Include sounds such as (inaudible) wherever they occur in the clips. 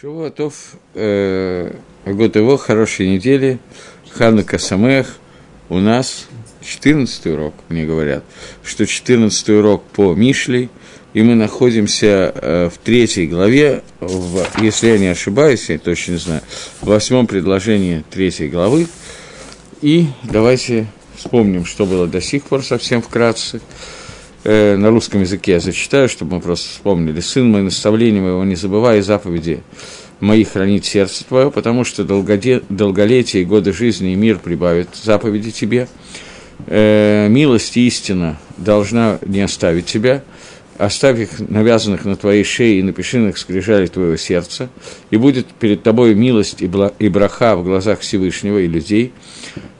Шуватов, э, год его, хорошей недели, Ханука Самех, у нас 14 урок, мне говорят, что 14 урок по Мишлей, и мы находимся э, в третьей главе, в, если я не ошибаюсь, я точно не знаю, в восьмом предложении третьей главы, и давайте вспомним, что было до сих пор совсем вкратце. Э, на русском языке я зачитаю, чтобы мы просто вспомнили. «Сын мой, наставление моего не забывай, заповеди мои хранить сердце твое, потому что долголетие и годы жизни и мир прибавят заповеди тебе. Э, милость и истина должна не оставить тебя, оставь их навязанных на твоей шее и напиши на их скрижали твоего сердца, и будет перед тобой милость и, бла, и браха в глазах Всевышнего и людей.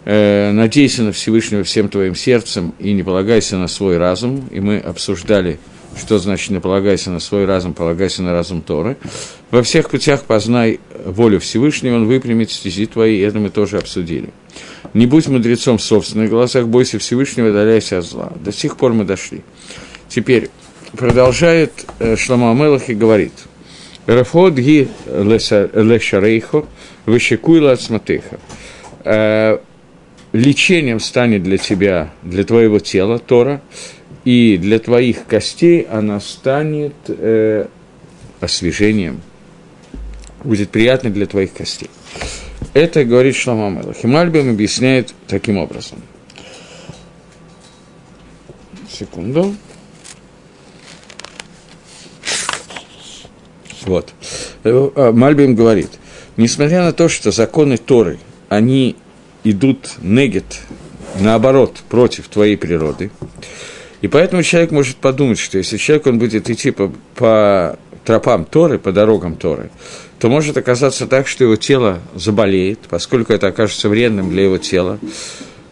Э, надейся на Всевышнего всем твоим сердцем и не полагайся на свой разум. И мы обсуждали, что значит не полагайся на свой разум, полагайся на разум Торы. Во всех путях познай волю Всевышнего, он выпрямит стези твои, и это мы тоже обсудили. Не будь мудрецом в собственных глазах, бойся Всевышнего, удаляйся от зла. До сих пор мы дошли. Теперь продолжает э, Шлама Амелах и говорит, «Рафод ги лешарейхо, вышекуйла ацматыха». Э, лечением станет для тебя, для твоего тела Тора, и для твоих костей она станет э, освежением, будет приятной для твоих костей. Это говорит Шлама Мелах. Химальбим объясняет таким образом. Секунду. Вот. Э, а, Мальбим говорит, несмотря на то, что законы Торы, они идут негет, наоборот, против твоей природы, и поэтому человек может подумать, что если человек он будет идти по, по тропам Торы, по дорогам Торы, то может оказаться так, что его тело заболеет, поскольку это окажется вредным для его тела.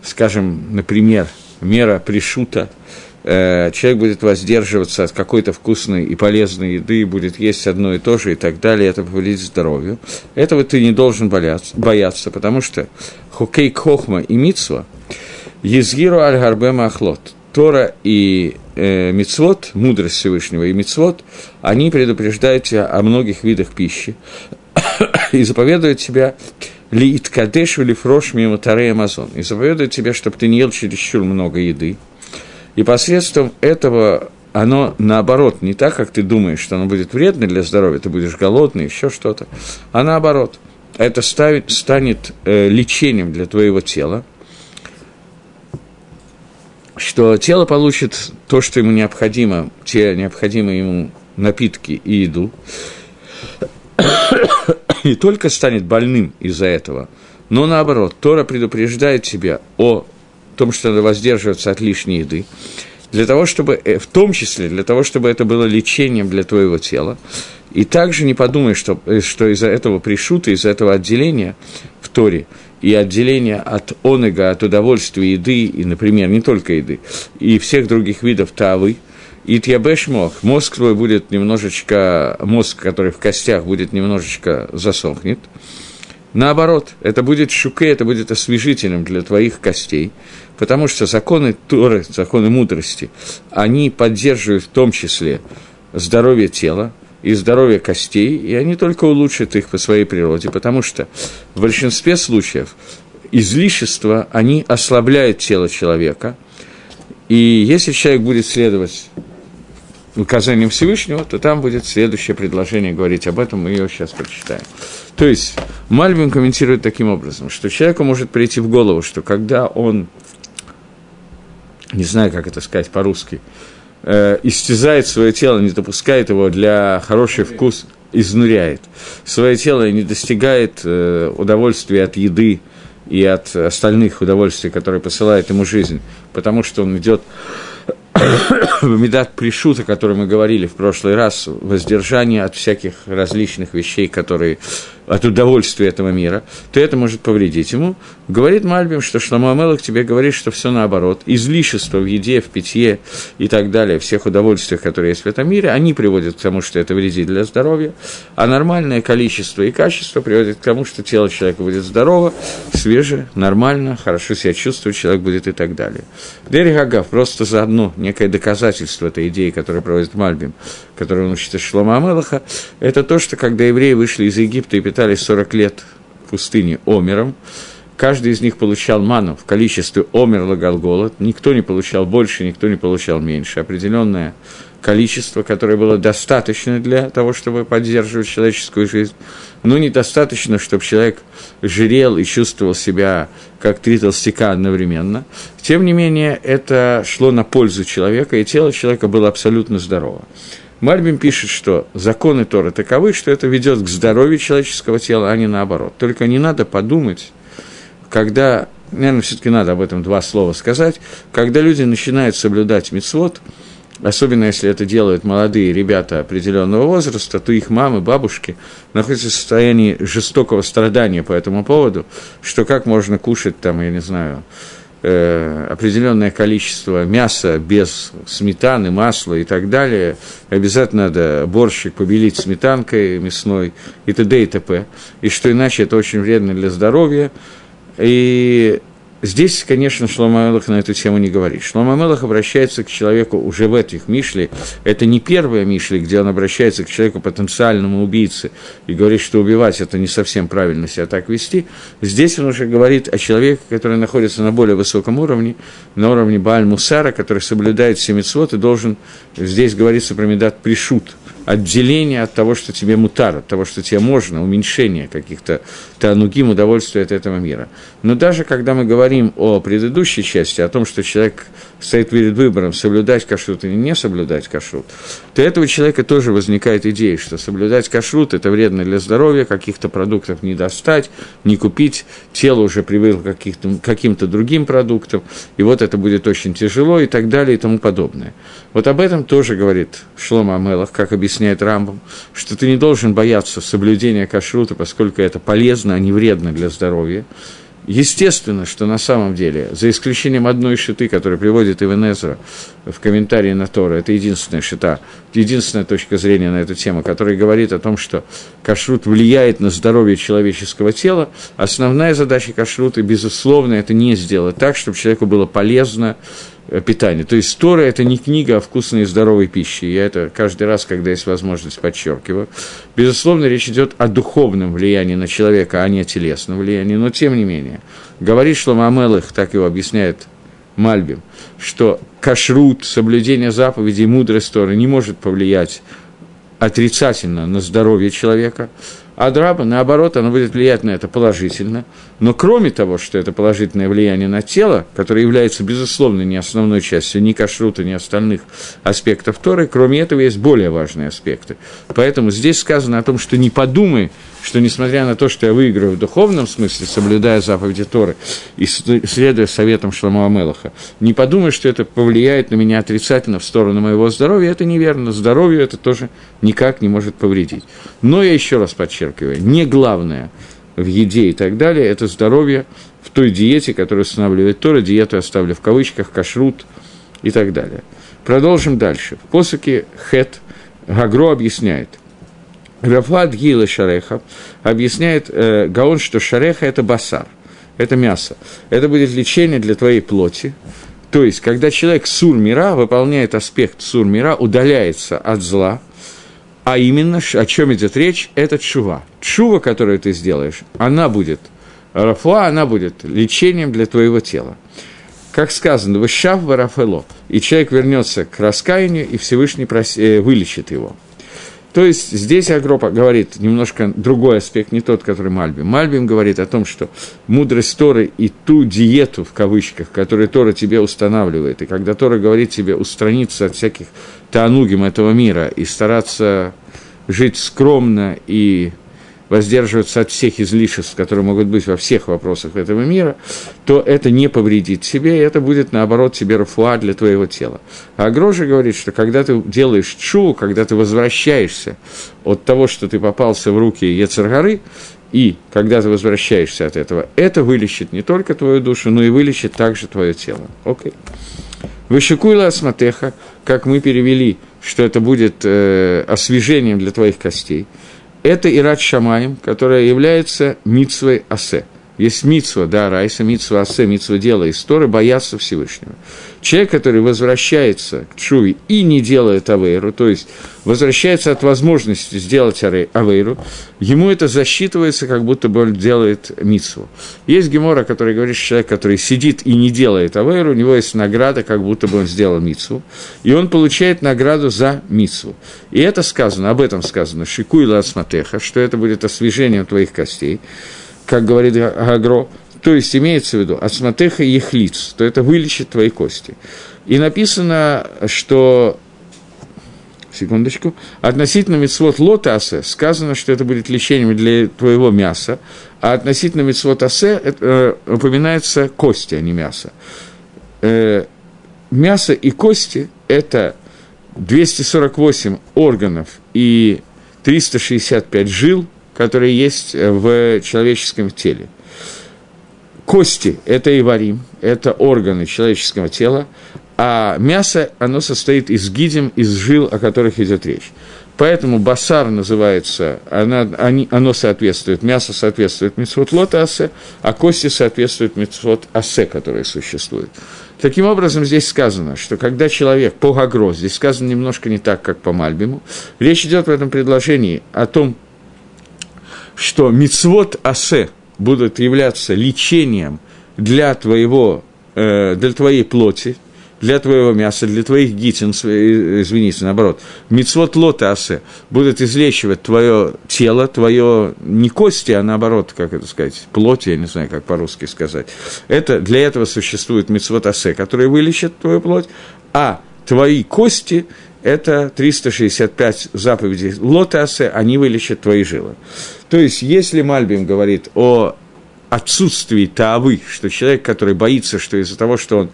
Скажем, например, мера пришута – Э, человек будет воздерживаться от какой-то вкусной и полезной еды, будет есть одно и то же и так далее, это повредит здоровью. Этого ты не должен бояться, бояться потому что хокей хохма и мицва езгиру аль гарбема ахлот. Тора и э, мицвод, мудрость Всевышнего и мицвод, они предупреждают тебя о многих видах пищи (coughs) и заповедуют тебя ли иткадешу ли фрош мимо тары Амазон, и заповедуют тебя, чтобы ты не ел чересчур много еды, и посредством этого оно наоборот, не так, как ты думаешь, что оно будет вредно для здоровья, ты будешь голодный, еще что-то, а наоборот, это ставит, станет э, лечением для твоего тела, что тело получит то, что ему необходимо, те необходимые ему напитки и еду, (coughs) не только станет больным из-за этого, но наоборот, Тора предупреждает тебя о том, что надо воздерживаться от лишней еды, для того, чтобы, э, в том числе для того, чтобы это было лечением для твоего тела. И также не подумай, что, э, что из-за этого пришута, из-за этого отделения в Торе. И отделения от онега, от удовольствия еды, и, например, не только еды, и всех других видов тавы, и тьябеш мох, мозг твой будет немножечко, мозг, который в костях, будет немножечко засохнет – Наоборот, это будет шуке, это будет освежителем для твоих костей, потому что законы Торы, законы мудрости, они поддерживают в том числе здоровье тела и здоровье костей, и они только улучшат их по своей природе, потому что в большинстве случаев излишества, они ослабляют тело человека, и если человек будет следовать указанием Всевышнего, то там будет следующее предложение говорить об этом, мы ее сейчас прочитаем. То есть Мальбин комментирует таким образом, что человеку может прийти в голову, что когда он, не знаю, как это сказать по-русски, э, истязает свое тело, не допускает его для хороший вкус, изнуряет. Свое тело и не достигает э, удовольствия от еды и от остальных удовольствий, которые посылает ему жизнь, потому что он идет (coughs) медат пришут, о котором мы говорили в прошлый раз, воздержание от всяких различных вещей, которые от удовольствия этого мира, то это может повредить ему. Говорит Мальбим, что Шламу Амелах тебе говорит, что все наоборот. Излишество в еде, в питье и так далее, всех удовольствиях, которые есть в этом мире, они приводят к тому, что это вредит для здоровья, а нормальное количество и качество приводит к тому, что тело человека будет здорово, свеже, нормально, хорошо себя чувствует, человек будет и так далее. Дерри Гагав просто заодно некое доказательство этой идеи, которую проводит Мальбим, которую он учит из Шлома Амелаха, это то, что когда евреи вышли из Египта и питались 40 лет в пустыне омером, каждый из них получал ману в количестве омер лагал голод, никто не получал больше, никто не получал меньше, определенное количество, которое было достаточно для того, чтобы поддерживать человеческую жизнь, но недостаточно, чтобы человек жирел и чувствовал себя как три толстяка одновременно. Тем не менее, это шло на пользу человека, и тело человека было абсолютно здорово. Мальбим пишет, что законы Торы таковы, что это ведет к здоровью человеческого тела, а не наоборот. Только не надо подумать, когда, наверное, все-таки надо об этом два слова сказать, когда люди начинают соблюдать мицвод, особенно если это делают молодые ребята определенного возраста, то их мамы, бабушки находятся в состоянии жестокого страдания по этому поводу, что как можно кушать там, я не знаю, э, определенное количество мяса без сметаны, масла и так далее, обязательно надо борщик побелить сметанкой мясной и т.д. и т.п. И что иначе это очень вредно для здоровья. И Здесь, конечно, Шлома Мелах на эту тему не говорит. Шлома Мелах обращается к человеку уже в этих Мишле. Это не первая Мишли, где он обращается к человеку потенциальному убийце и говорит, что убивать это не совсем правильно себя так вести. Здесь он уже говорит о человеке, который находится на более высоком уровне, на уровне Бааль Мусара, который соблюдает все митцвот и должен, здесь говорится про Медат Пришут, отделение от того, что тебе мутар, от того, что тебе можно, уменьшение каких-то танугим, удовольствия от этого мира. Но даже когда мы говорим о предыдущей части, о том, что человек стоит перед выбором, соблюдать кашрут или не соблюдать кашрут, то этого человека тоже возникает идея, что соблюдать кашрут – это вредно для здоровья, каких-то продуктов не достать, не купить, тело уже привыкло к каким-то другим продуктам, и вот это будет очень тяжело и так далее и тому подобное. Вот об этом тоже говорит Шлома Амелах, как объясняет Рамбам, что ты не должен бояться соблюдения кашрута, поскольку это полезно, а не вредно для здоровья. Естественно, что на самом деле, за исключением одной шиты, которую приводит Ивен в комментарии на Тора, это единственная шита, единственная точка зрения на эту тему, которая говорит о том, что кашрут влияет на здоровье человеческого тела, основная задача кашрута, безусловно, это не сделать так, чтобы человеку было полезно питания. То есть Тора – это не книга о вкусной и здоровой пище. Я это каждый раз, когда есть возможность, подчеркиваю. Безусловно, речь идет о духовном влиянии на человека, а не о телесном влиянии. Но, тем не менее, говорит Шлома Амелых, так его объясняет Мальбим, что кашрут, соблюдение заповедей, мудрость Торы не может повлиять отрицательно на здоровье человека – а драба, наоборот, она будет влиять на это положительно. Но кроме того, что это положительное влияние на тело, которое является, безусловно, не основной частью ни кашрута, ни остальных аспектов Торы, кроме этого есть более важные аспекты. Поэтому здесь сказано о том, что не подумай, что несмотря на то, что я выиграю в духовном смысле, соблюдая заповеди Торы и следуя советам Шламу Амелаха, не подумай, что это повлияет на меня отрицательно в сторону моего здоровья, это неверно. Здоровью это тоже никак не может повредить. Но я еще раз подчеркиваю, не главное в еде и так далее, это здоровье в той диете, которую устанавливает Тора, диету оставлю в кавычках, кашрут и так далее. Продолжим дальше. В посоке Хет Гагро объясняет – Рафат Гила Шареха объясняет э, Гаон, что Шареха – это басар, это мясо. Это будет лечение для твоей плоти. То есть, когда человек сур-мира выполняет аспект сур-мира, удаляется от зла, а именно, о чем идет речь, это чува. Чува, которую ты сделаешь, она будет, рафуа, она будет лечением для твоего тела. Как сказано, вышав варафело, и человек вернется к раскаянию, и Всевышний э, вылечит его. То есть здесь Агропа говорит немножко другой аспект, не тот, который Мальбим. Мальбим говорит о том, что мудрость Торы и ту диету, в кавычках, которую Тора тебе устанавливает, и когда Тора говорит тебе устраниться от всяких таанугим этого мира и стараться жить скромно и воздерживаться от всех излишеств, которые могут быть во всех вопросах этого мира, то это не повредит себе, и это будет, наоборот, тебе рафуа для твоего тела. А Грожи говорит, что когда ты делаешь чу, когда ты возвращаешься от того, что ты попался в руки Ецаргары, и когда ты возвращаешься от этого, это вылечит не только твою душу, но и вылечит также твое тело. Окей. Вышикуйла осматеха, как мы перевели, что это будет э, освежением для твоих костей. Это Ират Шамаем, которая является митсвой асе – есть митсва, да, райса, митсва асе, митсва дела из Торы, бояться Всевышнего. Человек, который возвращается к Чуви и не делает авейру, то есть возвращается от возможности сделать авейру, ему это засчитывается, как будто бы он делает митсву. Есть гемора, который говорит, что человек, который сидит и не делает авейру, у него есть награда, как будто бы он сделал митсву, и он получает награду за митсву. И это сказано, об этом сказано, шикуй ласматеха, что это будет освежением твоих костей как говорит Гагро, то есть имеется в виду «Ацматеха ехлиц», то это вылечит твои кости. И написано, что секундочку, относительно мецвод лотасе сказано, что это будет лечением для твоего мяса, а относительно мецвод асе э, упоминается кости, а не мясо. Э, мясо и кости – это 248 органов и 365 жил – которые есть э, в человеческом теле. Кости – это иварим, это органы человеческого тела, а мясо, оно состоит из гидем, из жил, о которых идет речь. Поэтому басар называется, она, оно соответствует, мясо соответствует митцвот лота асе, а кости соответствуют митцвот асе, которые существуют. Таким образом, здесь сказано, что когда человек по Гагро, здесь сказано немножко не так, как по Мальбиму, речь идет в этом предложении о том, что мицвод асе будут являться лечением для твоего, э, для твоей плоти, для твоего мяса, для твоих гитин, извините, наоборот, мицвод лота асе будут излечивать твое тело, твое не кости, а наоборот, как это сказать, плоть, я не знаю, как по-русски сказать. Это, для этого существует мицвод асе, который вылечит твою плоть, а твои кости это 365 заповедей лотасе, они вылечат твои жилы. То есть, если Мальбим говорит о отсутствии таавы, что человек, который боится, что из-за того, что он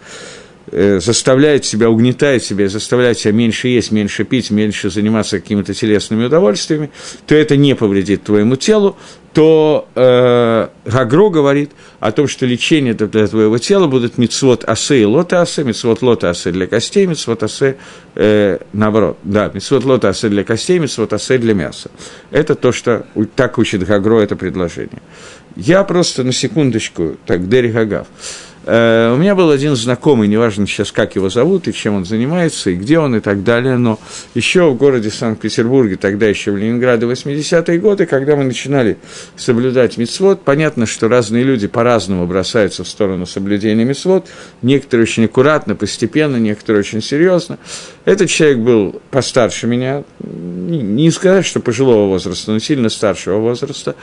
заставляет себя, угнетает себя, заставляет себя меньше есть, меньше пить, меньше заниматься какими-то телесными удовольствиями, то это не повредит твоему телу, то э, Гагро говорит о том, что лечение для твоего тела будут мицвод асе и лота асе, мицвод лота асе для костей, мицвод асе, э, наоборот, да, мицвод лота асе для костей, мицвод асе для мяса. Это то, что так учит Гагро это предложение. Я просто на секундочку, так, Дери Гагав. Э, у меня был один знакомый, неважно сейчас, как его зовут, и чем он занимается, и где он, и так далее, но еще в городе Санкт-Петербурге, тогда еще в Ленинграде, 80-е годы, когда мы начинали соблюдать мицвод, понятно, что разные люди по-разному бросаются в сторону соблюдения мицвод, некоторые очень аккуратно, постепенно, некоторые очень серьезно. Этот человек был постарше меня, не сказать, что пожилого возраста, но сильно старшего возраста,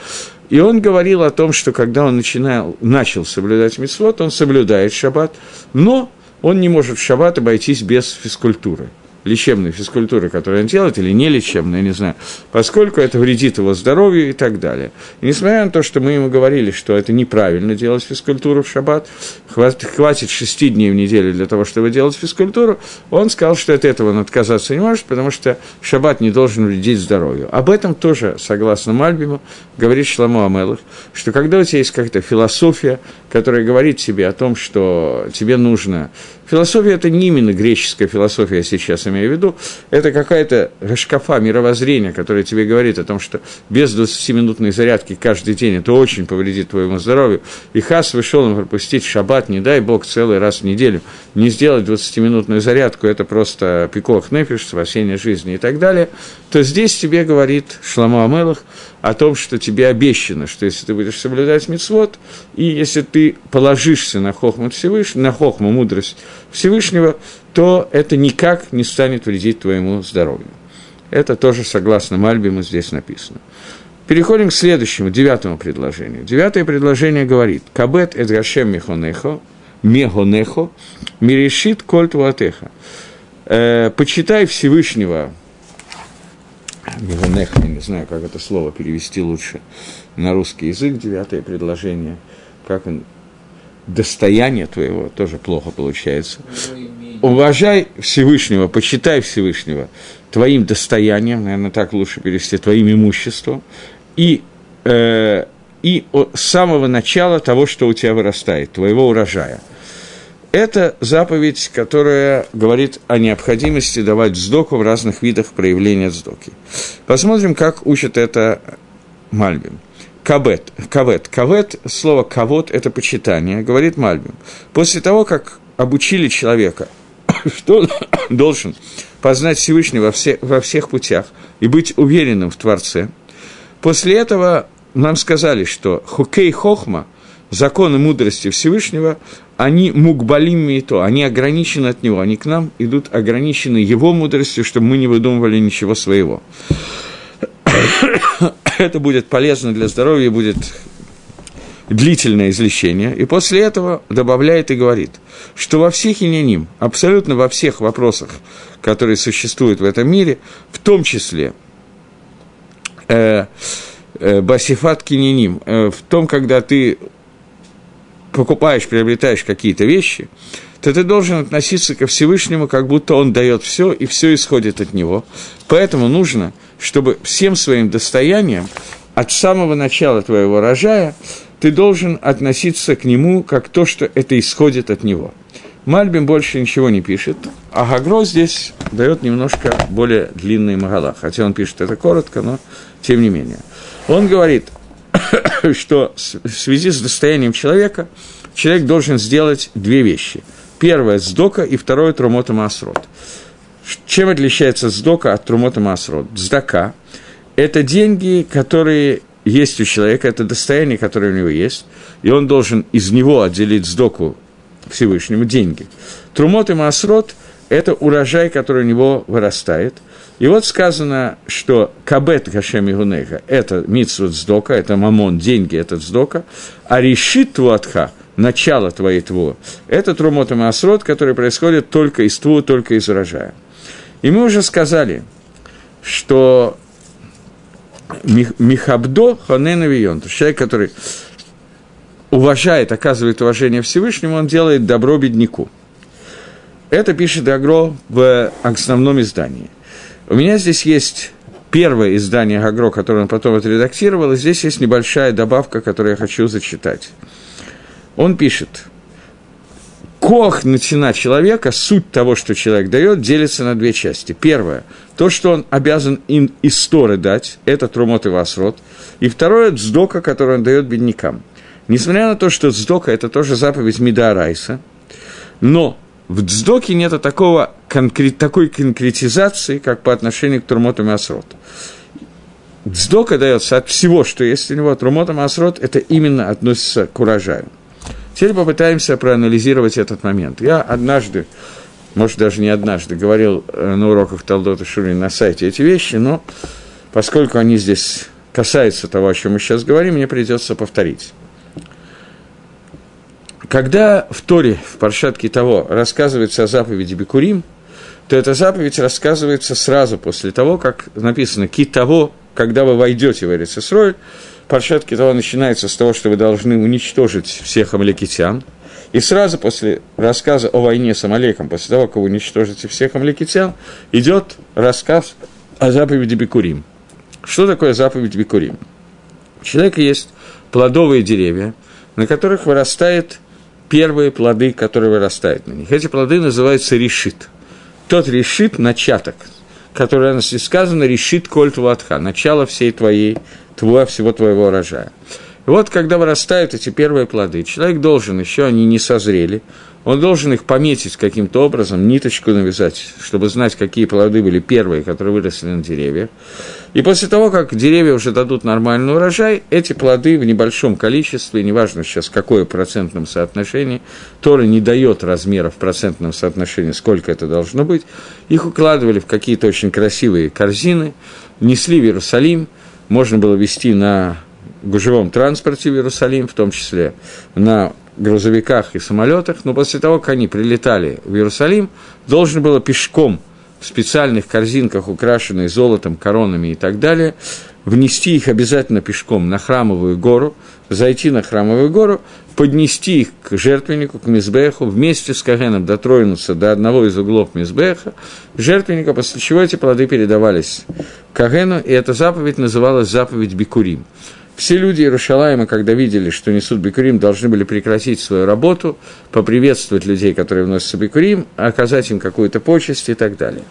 и он говорил о том, что когда он начинал, начал соблюдать митцвот, он соблюдает шаббат, но он не может в шаббат обойтись без физкультуры – лечебной физкультуры, которую он делает, или не лечебной, не знаю, поскольку это вредит его здоровью и так далее. И несмотря на то, что мы ему говорили, что это неправильно делать физкультуру в шаббат, хватит шести дней в неделю для того, чтобы делать физкультуру, он сказал, что от этого он отказаться не может, потому что шаббат не должен вредить здоровью. Об этом тоже, согласно Мальбиму, говорит Шламу Амелах, что когда у тебя есть какая-то философия, которая говорит тебе о том, что тебе нужно Философия – это не именно греческая философия, я сейчас имею в виду, это какая-то шкафа мировоззрения, которая тебе говорит о том, что без 20-минутной зарядки каждый день это очень повредит твоему здоровью, и хас вышел им пропустить шаббат, не дай бог, целый раз в неделю, не сделать 20-минутную зарядку, это просто пикох нефиш, спасение жизни и так далее, то здесь тебе говорит Шламу Амелах о том, что тебе обещано, что если ты будешь соблюдать мицвод, и если ты положишься на хохму на хохму мудрость Всевышнего, то это никак не станет вредить твоему здоровью. Это тоже согласно Мальбиму здесь написано. Переходим к следующему, девятому предложению. Девятое предложение говорит «Кабет эдгашем мехонехо, мехонехо, мирешит кольт ватеха». Э, «Почитай Всевышнего Мегонех, я не знаю, как это слово перевести лучше на русский язык, девятое предложение, как он, достояние твоего, тоже плохо получается. Уважай Всевышнего, почитай Всевышнего твоим достоянием, наверное, так лучше перевести, твоим имуществом, и э, и с самого начала того, что у тебя вырастает, твоего урожая. Это заповедь, которая говорит о необходимости давать сдоку в разных видах проявления сдоки. Посмотрим, как учат это Мальбим. Кавет, кавет, кавет, слово кавот – это почитание, говорит Мальбим. После того, как обучили человека, (coughs) что он (coughs) должен познать Всевышнего во, все, во всех путях и быть уверенным в Творце, после этого нам сказали, что хокей хохма, законы мудрости Всевышнего, они мукбалим и то, они ограничены от него, они к нам идут ограничены его мудростью, чтобы мы не выдумывали ничего своего (laughs) это будет полезно для здоровья, будет длительное излечение, и после этого добавляет и говорит, что во всех иняним, абсолютно во всех вопросах, которые существуют в этом мире, в том числе э, э, басифат кининим, э, в том, когда ты покупаешь, приобретаешь какие-то вещи, то ты должен относиться ко Всевышнему, как будто он дает все, и все исходит от него. Поэтому нужно – чтобы всем своим достоянием от самого начала твоего рожая ты должен относиться к нему как то, что это исходит от него. Мальбим больше ничего не пишет, а Гагро здесь дает немножко более длинный Магала, хотя он пишет это коротко, но тем не менее. Он говорит, (coughs) что в связи с достоянием человека человек должен сделать две вещи. Первое – сдока, и второе – трумота маасрот. Чем отличается сдока от трумота масрот? Сдака – это деньги, которые есть у человека, это достояние, которое у него есть, и он должен из него отделить сдоку Всевышнему деньги. Трумот и масрот – это урожай, который у него вырастает. И вот сказано, что кабет Гашем Игунеха – это митсвот сдока, это мамон, деньги – это сдока, а решит твуатха – начало твоей тву – это трумот и масрот, который происходит только из тву, только из урожая. И мы уже сказали, что Михабдо Ханена Вион, человек, который уважает, оказывает уважение Всевышнему, он делает добро бедняку. Это пишет Агро в основном издании. У меня здесь есть первое издание Агро, которое он потом отредактировал, и здесь есть небольшая добавка, которую я хочу зачитать. Он пишет – Кох начина человека, суть того, что человек дает, делится на две части. Первое, то, что он обязан им исторы дать, это трумот и васрот. И второе, дздока, который он дает беднякам. Несмотря на то, что дздока – это тоже заповедь Мида но в дздоке нет такого, конкрет, такой конкретизации, как по отношению к трумоту и асроту. Дздока дается от всего, что есть у него, трумот и асрот – это именно относится к урожаю. Теперь попытаемся проанализировать этот момент. Я однажды, может, даже не однажды, говорил э, на уроках Талдота Шурин на сайте эти вещи, но поскольку они здесь касаются того, о чем мы сейчас говорим, мне придется повторить. Когда в Торе, в Паршатке того, рассказывается о заповеди Бекурим, то эта заповедь рассказывается сразу после того, как написано «ки того», когда вы войдете в Эрицесроль, Паршат Китова начинается с того, что вы должны уничтожить всех амаликитян. И сразу после рассказа о войне с Амалеком, после того, как вы уничтожите всех амаликитян, идет рассказ о заповеди Бекурим. Что такое заповедь Бекурим? У человека есть плодовые деревья, на которых вырастают первые плоды, которые вырастают на них. Эти плоды называются решит. Тот решит – начаток, который, у нас здесь сказано, решит кольт ватха, начало всей твоей твоя, всего твоего урожая. И вот, когда вырастают эти первые плоды, человек должен, еще они не созрели, он должен их пометить каким-то образом, ниточку навязать, чтобы знать, какие плоды были первые, которые выросли на деревьях. И после того, как деревья уже дадут нормальный урожай, эти плоды в небольшом количестве, неважно сейчас какое процентном соотношении, Тора не дает размера в процентном соотношении, сколько это должно быть, их укладывали в какие-то очень красивые корзины, несли в Иерусалим – можно было вести на гужевом транспорте в Иерусалим, в том числе на грузовиках и самолетах, но после того, как они прилетали в Иерусалим, должен было пешком в специальных корзинках, украшенных золотом, коронами и так далее, внести их обязательно пешком на храмовую гору, зайти на храмовую гору, поднести их к жертвеннику, к Мизбеху, вместе с Кагеном дотронуться до одного из углов Мизбеха, жертвенника, после чего эти плоды передавались Кагену, и эта заповедь называлась заповедь Бикурим. Все люди Иерушалайма, когда видели, что несут бикурим, должны были прекратить свою работу, поприветствовать людей, которые вносят бикурим, оказать им какую-то почесть и так далее.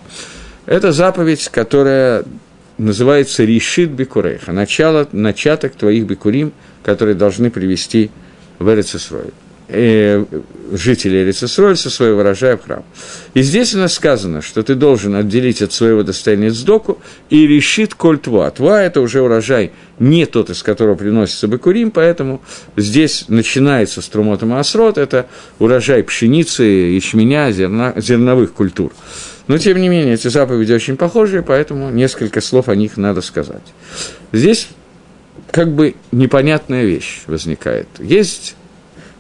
Это заповедь, которая называется Ришит Бикурейха, начало, начаток твоих бикурим, которые должны привести в Эрицесрой э, жителей Эрицесроль со своего урожая в храм. И здесь у нас сказано, что ты должен отделить от своего достояния сдоку и решит коль тва. Тва – это уже урожай не тот, из которого приносится бакурим, поэтому здесь начинается с трумотом асрот, это урожай пшеницы, ячменя, зерна, зерновых культур. Но, тем не менее, эти заповеди очень похожие, поэтому несколько слов о них надо сказать. Здесь как бы непонятная вещь возникает. Есть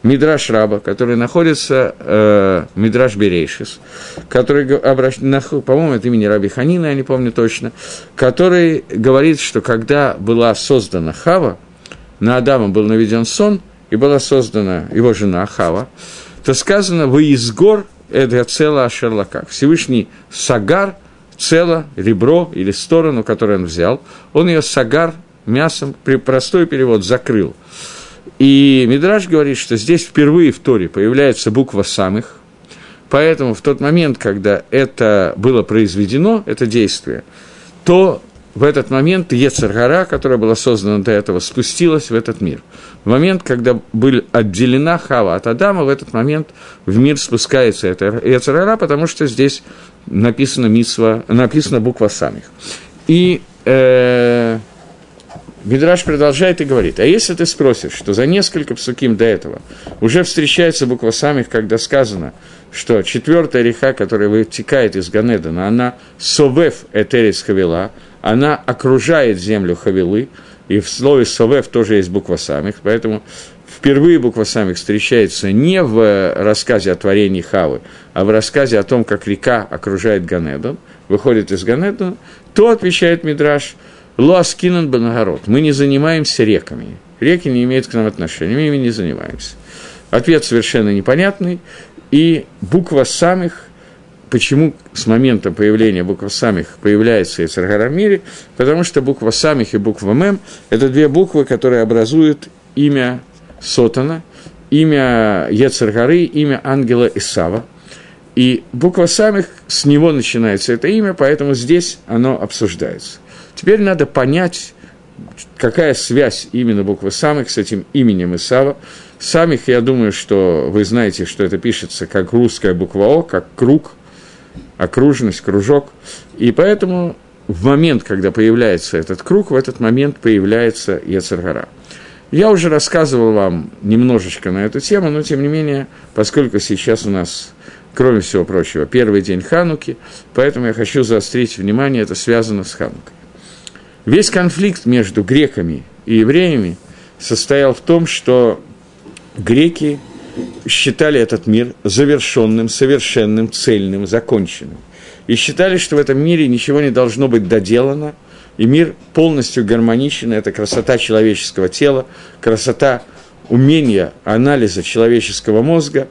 Мидраш Раба, который находится, э, Мидраш Берейшис, который, обращ... по-моему, от имени Раби Ханина, я не помню точно, который говорит, что когда была создана Хава, на Адама был наведен сон, и была создана его жена Хава, то сказано «Вы из гор это цело Шерлака». Всевышний Сагар, цело, ребро или сторону, которую он взял, он ее Сагар мясом, простой перевод, закрыл – и Мидраш говорит, что здесь впервые в Торе появляется буква самых, поэтому в тот момент, когда это было произведено, это действие, то в этот момент Ецаргара, которая была создана до этого, спустилась в этот мир. В момент, когда была отделена Хава от Адама, в этот момент в мир спускается эта Ецаргара, потому что здесь написано, митсва, написана буква самих. И э, Мидраш продолжает и говорит, а если ты спросишь, что за несколько псуким до этого уже встречается буква самих, когда сказано, что четвертая река, которая вытекает из Ганедана, она совев этерис хавила, она окружает землю хавилы, и в слове совев тоже есть буква самих, поэтому впервые буква самих встречается не в рассказе о творении Хавы, а в рассказе о том, как река окружает Ганедон, выходит из Ганедона, то, отвечает Мидраш, Луаскинан Банагород. Мы не занимаемся реками. Реки не имеют к нам отношения, мы ими не занимаемся. Ответ совершенно непонятный. И буква самих, почему с момента появления буквы самих появляется Яцергара в мире, потому что буква самих и буква мем – это две буквы, которые образуют имя Сотана, имя Ецергары, имя ангела Исава. И буква самих, с него начинается это имя, поэтому здесь оно обсуждается. Теперь надо понять, какая связь именно буквы «самых» с этим именем Исава. «Самих» я думаю, что вы знаете, что это пишется как русская буква «О», как круг, окружность, кружок. И поэтому в момент, когда появляется этот круг, в этот момент появляется Яцергара. Я уже рассказывал вам немножечко на эту тему, но тем не менее, поскольку сейчас у нас, кроме всего прочего, первый день Хануки, поэтому я хочу заострить внимание, это связано с Ханукой. Весь конфликт между греками и евреями состоял в том, что греки считали этот мир завершенным, совершенным, цельным, законченным. И считали, что в этом мире ничего не должно быть доделано, и мир полностью гармоничен, это красота человеческого тела, красота умения анализа человеческого мозга,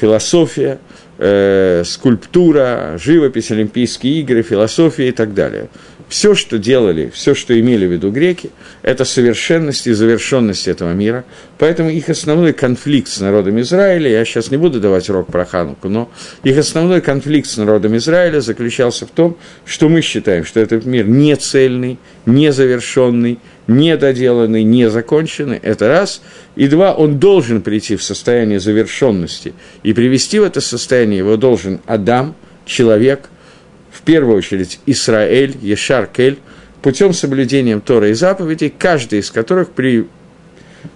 философия, э, скульптура, живопись, Олимпийские игры, философия и так далее – все, что делали, все, что имели в виду греки, это совершенность и завершенность этого мира. Поэтому их основной конфликт с народом Израиля, я сейчас не буду давать урок про Хануку, но их основной конфликт с народом Израиля заключался в том, что мы считаем, что этот мир не цельный, не завершенный, недоделанный, не законченный, это раз. И два, он должен прийти в состояние завершенности. И привести в это состояние его должен Адам, человек, первую очередь Исраэль, Ешар Кель, путем соблюдения Тора и заповедей, каждый из которых при,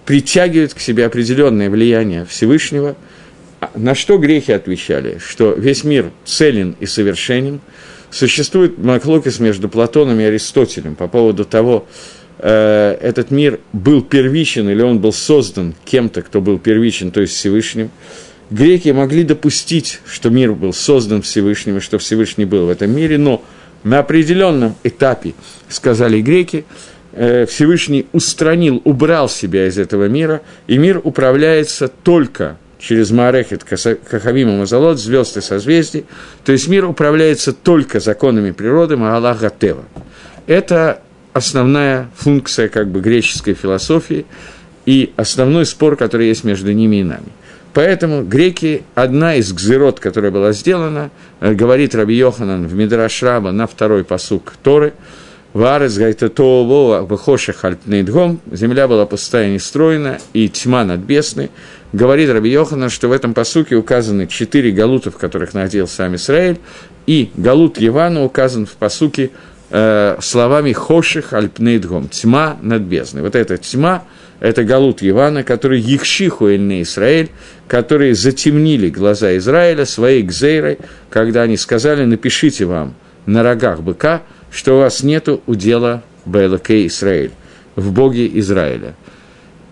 притягивает к себе определенное влияние Всевышнего, а на что грехи отвечали, что весь мир целен и совершенен, существует маклокис между Платоном и Аристотелем по поводу того, э, этот мир был первичен или он был создан кем-то, кто был первичен, то есть Всевышним, греки могли допустить, что мир был создан Всевышним, и что Всевышний был в этом мире, но на определенном этапе, сказали греки, э, Всевышний устранил, убрал себя из этого мира, и мир управляется только через Маарехет, Кахавима Мазалот, звезд и созвездий, то есть мир управляется только законами природы Маалах Гатева. Это основная функция как бы греческой философии и основной спор, который есть между ними и нами. Поэтому греки, одна из гзерот, которая была сделана, э, говорит Раби Йоханан в Мидраш Раба на второй посук Торы, Варес Гайтатово Бахоша Хальпнейдгом, земля была пустая и нестроена, и тьма над бесной. Говорит Раби Йоханан, что в этом посуке указаны четыре галута, в которых находился сам Израиль, и галут Ливана указан в посуке э, словами Хоших Альпнейдгом, тьма над бездной. Вот эта тьма, это галут Ивана, который Ехшиху Эльне Израиль, которые затемнили глаза Израиля своей гзейрой, когда они сказали, напишите вам на рогах быка, что у вас нету удела Бейлаке Израиль, в Боге Израиля.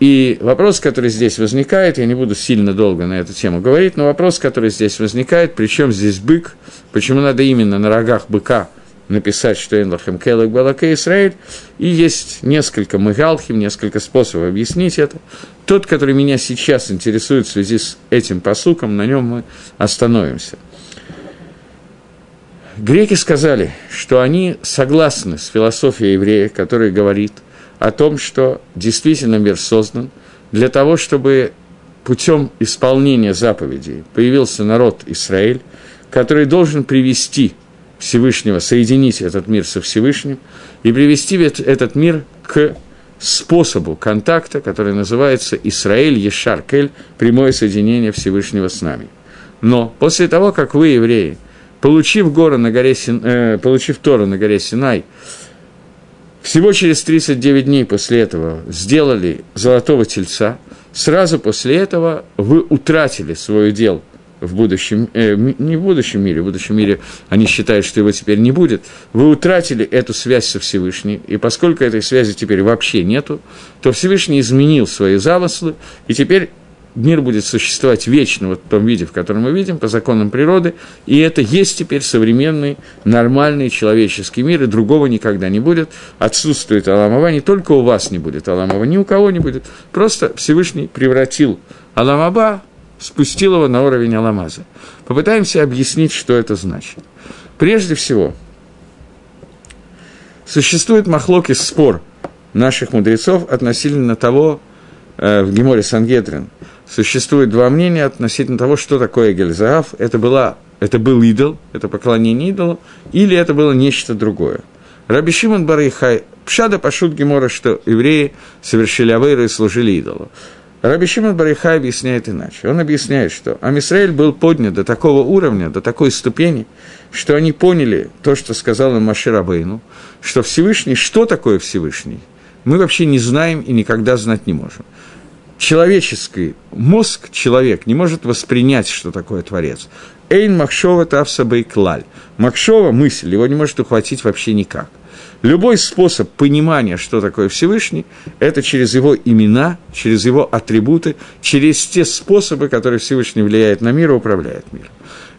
И вопрос, который здесь возникает, я не буду сильно долго на эту тему говорить, но вопрос, который здесь возникает, причем здесь бык, почему надо именно на рогах быка написать, что Энлахем Келек Балаке Израиль, и есть несколько мыгалхим, несколько способов объяснить это. Тот, который меня сейчас интересует в связи с этим посуком, на нем мы остановимся. Греки сказали, что они согласны с философией еврея, который говорит – о том, что действительно мир создан для того, чтобы путем исполнения заповедей появился народ Израиль, который должен привести Всевышнего, соединить этот мир со Всевышним и привести этот мир к способу контакта, который называется Исраэль Ешаркель, прямое соединение Всевышнего с нами. Но после того, как вы, евреи, получив, гору на горе, э, получив Тору на горе Синай, всего через 39 дней после этого сделали золотого тельца, сразу после этого вы утратили свой дел в будущем, э, не в будущем мире, в будущем мире они считают, что его теперь не будет, вы утратили эту связь со Всевышним, и поскольку этой связи теперь вообще нету, то Всевышний изменил свои замыслы, и теперь мир будет существовать вечно вот в том виде, в котором мы видим, по законам природы, и это есть теперь современный, нормальный человеческий мир, и другого никогда не будет. Отсутствует Аламова, не только у вас не будет Аламова, ни у кого не будет. Просто Всевышний превратил Аламаба, спустил его на уровень Аламаза. Попытаемся объяснить, что это значит. Прежде всего, существует махлок и спор наших мудрецов относительно того, э, в Геморе Сангедрин, существует два мнения относительно того, что такое Гельзаав. Это, была, это был идол, это поклонение идолу, или это было нечто другое. Раби Шимон бар Йохай, פשט הפשוט גמרא, что евреи совершили авейру и служили идолу. Раби Шимон бар Йохай объясняет иначе. Он объясняет, что עם ישראל был поднят до такого уровня, до такой ступени, что они поняли то, что сказал им Моше Рабейну, что Всевышний, что такое Всевышний, мы вообще не знаем и никогда знать не можем человеческий мозг, человек, не может воспринять, что такое Творец. Эйн Махшова Тавсабей Клаль. Махшова, мысль, его не может ухватить вообще никак. Любой способ понимания, что такое Всевышний, это через его имена, через его атрибуты, через те способы, которые Всевышний влияет на мир и управляет миром.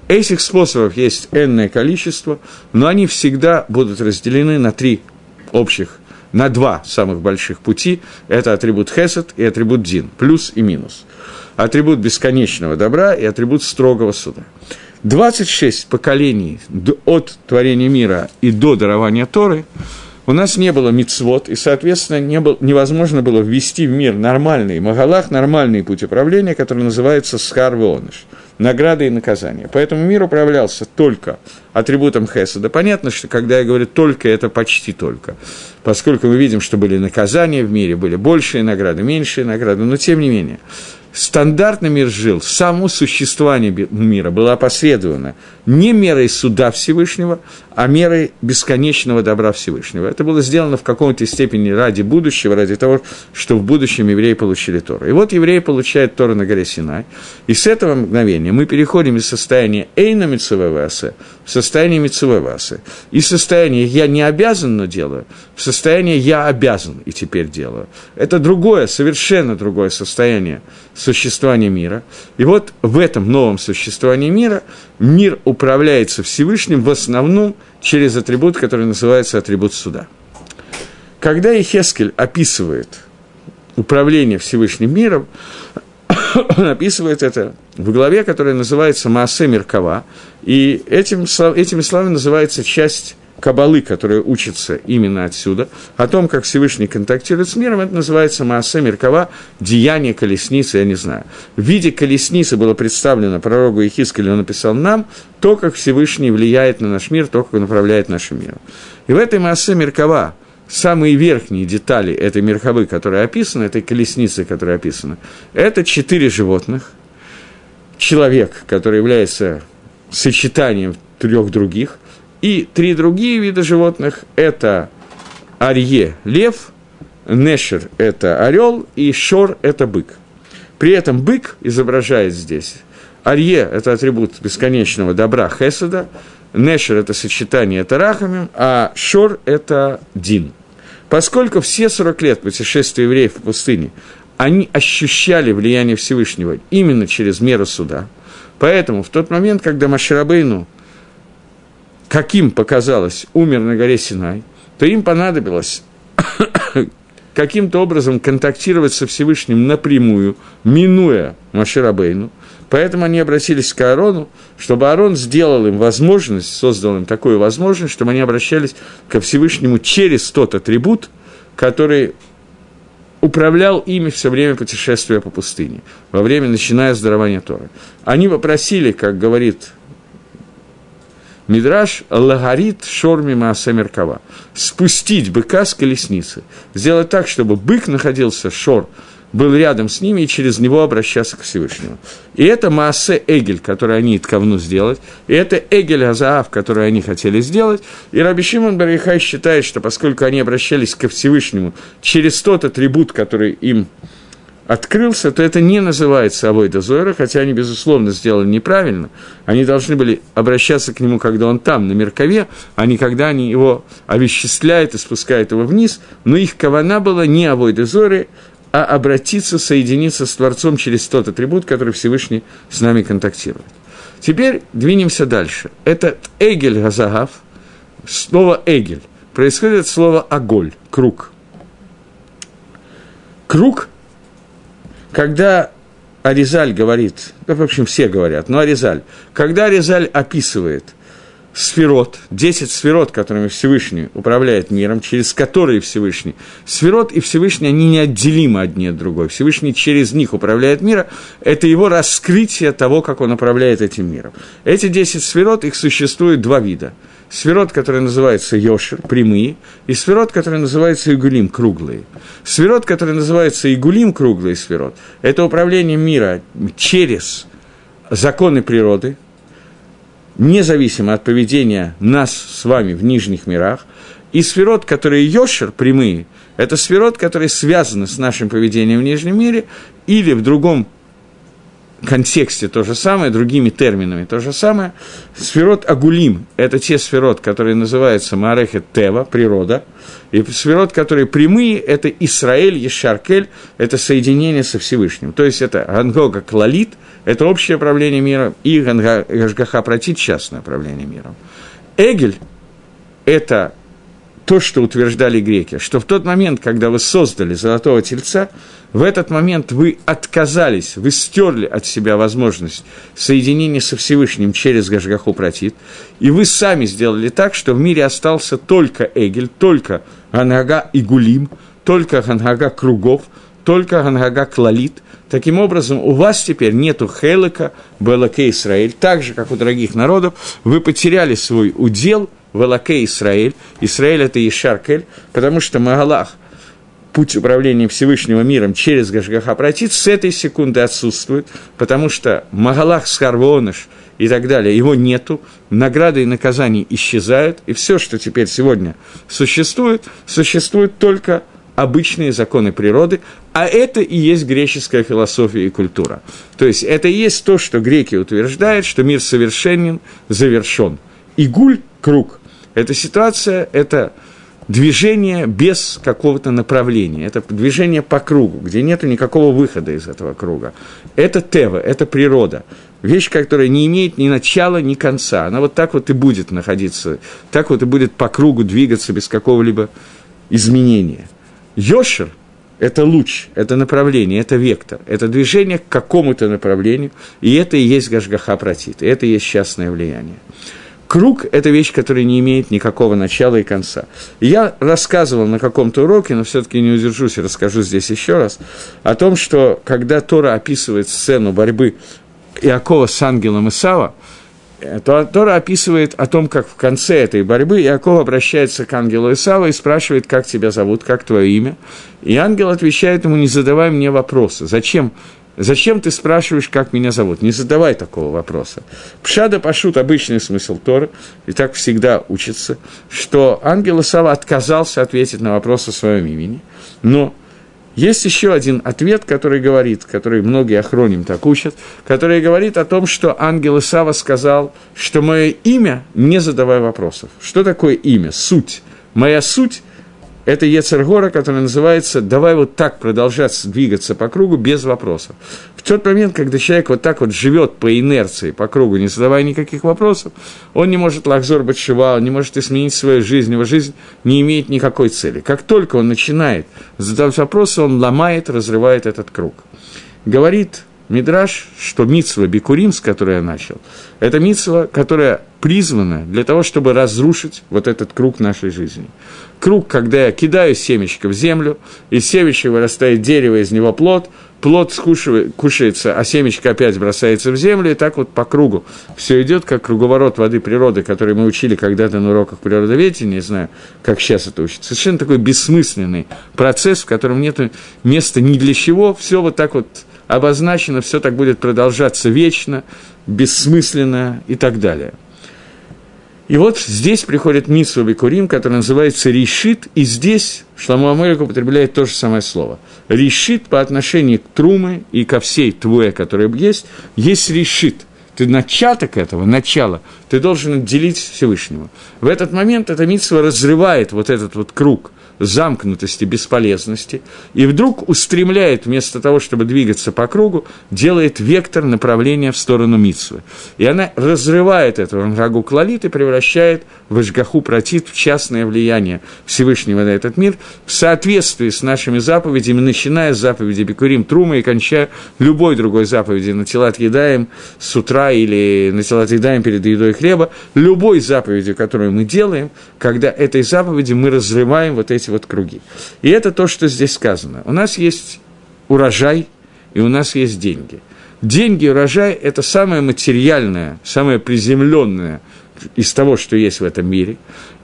Этих способов есть энное количество, но они всегда будут разделены на три общих на два самых больших пути. Это атрибут хесед и атрибут дин, плюс и минус. Атрибут бесконечного добра и атрибут строгого суда. 26 поколений от творения мира и до дарования Торы у нас не было мицвод, и, соответственно, не был, невозможно было ввести в мир нормальный магалах, нормальный путь управления, который называется схар награды и наказания. Поэтому мир управлялся только атрибутом Хеседа. Понятно, что когда я говорю «только», это почти «только», поскольку мы видим, что были наказания в мире, были большие награды, меньшие награды, но тем не менее – стандартный мир жил, само существование мира было опосредовано не мерой суда Всевышнего, а мерой бесконечного добра Всевышнего. Это было сделано в каком-то степени ради будущего, ради того, что в будущем евреи получили Тору. И вот евреи получают Тору на горе Синай, и с этого мгновения мы переходим из состояния Эйна Митсувеваса состояние Митсувевасы. И состояние «я не обязан, но делаю» в состояние «я обязан и теперь делаю». Это другое, совершенно другое состояние существования мира. И вот в этом новом существовании мира мир управляется Всевышним в основном через атрибут, который называется атрибут суда. Когда Ихескель описывает управление Всевышним миром, (coughs) описывает это в главе, которая называется Маасе Меркава, и этим, этими словами называется часть кабалы, которые учатся именно отсюда, о том, как Всевышний контактирует с миром, это называется Маасе Меркава, деяние колесницы, я не знаю. В виде колесницы было представлено пророку Ихискелю, он написал нам то, как Всевышний влияет на наш мир, то, как он управляет нашим миром. И в этой Маасе Меркава, самые верхние детали этой мерхавы, которая описана, этой колесницы, которая описана, это четыре животных, человек, который является сочетанием трех других, и три другие вида животных – это арье – лев, нешер – это орел, и шор – это бык. При этом бык изображает здесь Арье – это атрибут бесконечного добра Хеседа, Нешер – это сочетание Тарахами, а Шор – это Дин. Поскольку все 40 лет путешествия евреев в пустыне, они ощущали влияние Всевышнего именно через меру суда, поэтому в тот момент, когда Маширабейну, каким показалось, умер на горе Синай, то им понадобилось (coughs) каким-то образом контактировать со Всевышним напрямую, минуя Маширабейну, Поэтому они обратились к Аарону, чтобы Аарон сделал им возможность, создал им такую возможность, чтобы они обращались ко Всевышнему через тот атрибут, который управлял ими все время путешествия по пустыне, во время, начиная с дарования Торы. Они попросили, как говорит Мидраш, лагарит шорми мааса меркава, спустить быка с колесницы, сделать так, чтобы бык находился, шор, был рядом с ними и через него обращаться к Всевышнему. И это Маасе Эгель, который они Ткавну сделать, и это Эгель Азаав, который они хотели сделать. И Раби Шимон Барихай считает, что поскольку они обращались ко Всевышнему через тот атрибут, который им открылся, то это не называется Авойда Зойра, хотя они, безусловно, сделали неправильно. Они должны были обращаться к нему, когда он там, на Меркове, а не когда они его овеществляют и спускают его вниз. Но их кавана была не Авойда Зойры, а обратиться, соединиться с Творцом через тот атрибут, который Всевышний с нами контактирует. Теперь двинемся дальше. Это Эгель Газагав, слово Эгель, происходит от слова Аголь, круг. Круг, когда Аризаль говорит, да, в общем, все говорят, но Аризаль, когда Аризаль описывает – сферот, 10 сферот, которыми Всевышний управляет миром, через которые Всевышний. Сферот и Всевышний, они неотделимы одни от другой. Всевышний через них управляет миром. Это его раскрытие того, как он управляет этим миром. Эти 10 сферот, их существует два вида. Сферот, который называется Йошер, прямые, и сферот, который называется Игулим, круглые. Сферот, который называется Игулим, круглые сферот, это управление мира через законы природы – независимо от поведения нас с вами в нижних мирах, и сферот, которые йошер, прямые, это сферот, которые связаны с нашим поведением в нижнем мире, или в другом контексте то же самое, другими терминами то же самое. Сферот Агулим – это те сферот, которые называются Маарехет Тева, природа, и сферот, которые прямые – это Исраэль, Ешаркель, это соединение со Всевышним. То есть это Гангога Клалит – это общее правление миром, и Гашгаха Протит – частное правление миром. Эгель – это то, что утверждали греки, что в тот момент, когда вы создали золотого тельца, в этот момент вы отказались, вы стерли от себя возможность соединения со Всевышним через Гашгаху Протит, и вы сами сделали так, что в мире остался только Эгель, только Ганага и Гулим, только Ганага кругов, только Ганага клалит – Таким образом, у вас теперь нету Хелека, Белаке Израиль, так же, как у других народов, вы потеряли свой удел в Элаке Израиль. Израиль – это Ишаркель, потому что Магалах, путь управления Всевышнего миром через Гашгаха Протит, с этой секунды отсутствует, потому что Магалах Схарвоныш и так далее, его нету, награды и наказания исчезают, и все, что теперь сегодня существует, существует только обычные законы природы, а это и есть греческая философия и культура. То есть это и есть то, что греки утверждают, что мир совершенен, завершен. Игуль – круг. Эта ситуация – это движение без какого-то направления. Это движение по кругу, где нет никакого выхода из этого круга. Это тева, это природа. Вещь, которая не имеет ни начала, ни конца. Она вот так вот и будет находиться, так вот и будет по кругу двигаться без какого-либо изменения – Йошер – это луч, это направление, это вектор, это движение к какому-то направлению, и это и есть Гашгаха Протит, это и есть частное влияние. Круг – это вещь, которая не имеет никакого начала и конца. Я рассказывал на каком-то уроке, но все-таки не удержусь и расскажу здесь еще раз, о том, что когда Тора описывает сцену борьбы Иакова с ангелом Исава, то Тора описывает о том, как в конце этой борьбы Иаков обращается к ангелу Исава и спрашивает, как тебя зовут, как твое имя. И ангел отвечает ему, не задавай мне вопросы. Зачем Зачем ты спрашиваешь, как меня зовут? Не задавай такого вопроса. Пшада Пашут – обычный смысл Торы, и так всегда учится, что ангел Исава отказался ответить на вопрос о своем имени, но есть еще один ответ, который говорит, который многие охроним так учат, который говорит о том, что ангел Исава сказал, что мое имя – не задавай вопросов. Что такое имя? Суть. Моя суть это Ецергора, который называется «давай вот так продолжать двигаться по кругу без вопросов». В тот момент, когда человек вот так вот живет по инерции, по кругу, не задавая никаких вопросов, он не может лахзор быть шивал, не может изменить свою жизнь, его жизнь не имеет никакой цели. Как только он начинает задавать вопросы, он ломает, разрывает этот круг. Говорит Мидраш, что митсва Бикурим, с которой я начал, это митсва, которая призвана для того, чтобы разрушить вот этот круг нашей жизни. Круг, когда я кидаю семечко в землю, из семечка вырастает дерево, из него плод, плод скушивает, кушается, а семечко опять бросается в землю, и так вот по кругу все идет, как круговорот воды природы, который мы учили когда-то на уроках природоведения, не знаю, как сейчас это учится. Совершенно такой бессмысленный процесс, в котором нет места ни для чего, все вот так вот обозначено, все так будет продолжаться вечно, бессмысленно и так далее. И вот здесь приходит Митсу Бекурим, который называется решит, и здесь Шламу Амелик употребляет то же самое слово. Решит по отношению к Трумы и ко всей Твуе, которая есть, есть решит. Ты начаток этого, начало, ты должен отделить Всевышнего. В этот момент эта Митсва разрывает вот этот вот круг – замкнутости, бесполезности, и вдруг устремляет, вместо того, чтобы двигаться по кругу, делает вектор направления в сторону Митсвы. И она разрывает этого Рагу Клалит и превращает в Ишгаху Протит в частное влияние Всевышнего на этот мир в соответствии с нашими заповедями, начиная с заповеди Бекурим Трума и кончая любой другой заповеди на телат едаем с утра или на телат едаем перед едой хлеба, любой заповеди, которую мы делаем, когда этой заповеди мы разрываем вот эти эти вот круги. И это то, что здесь сказано. У нас есть урожай, и у нас есть деньги. Деньги урожай – это самое материальное, самое приземленное из того, что есть в этом мире.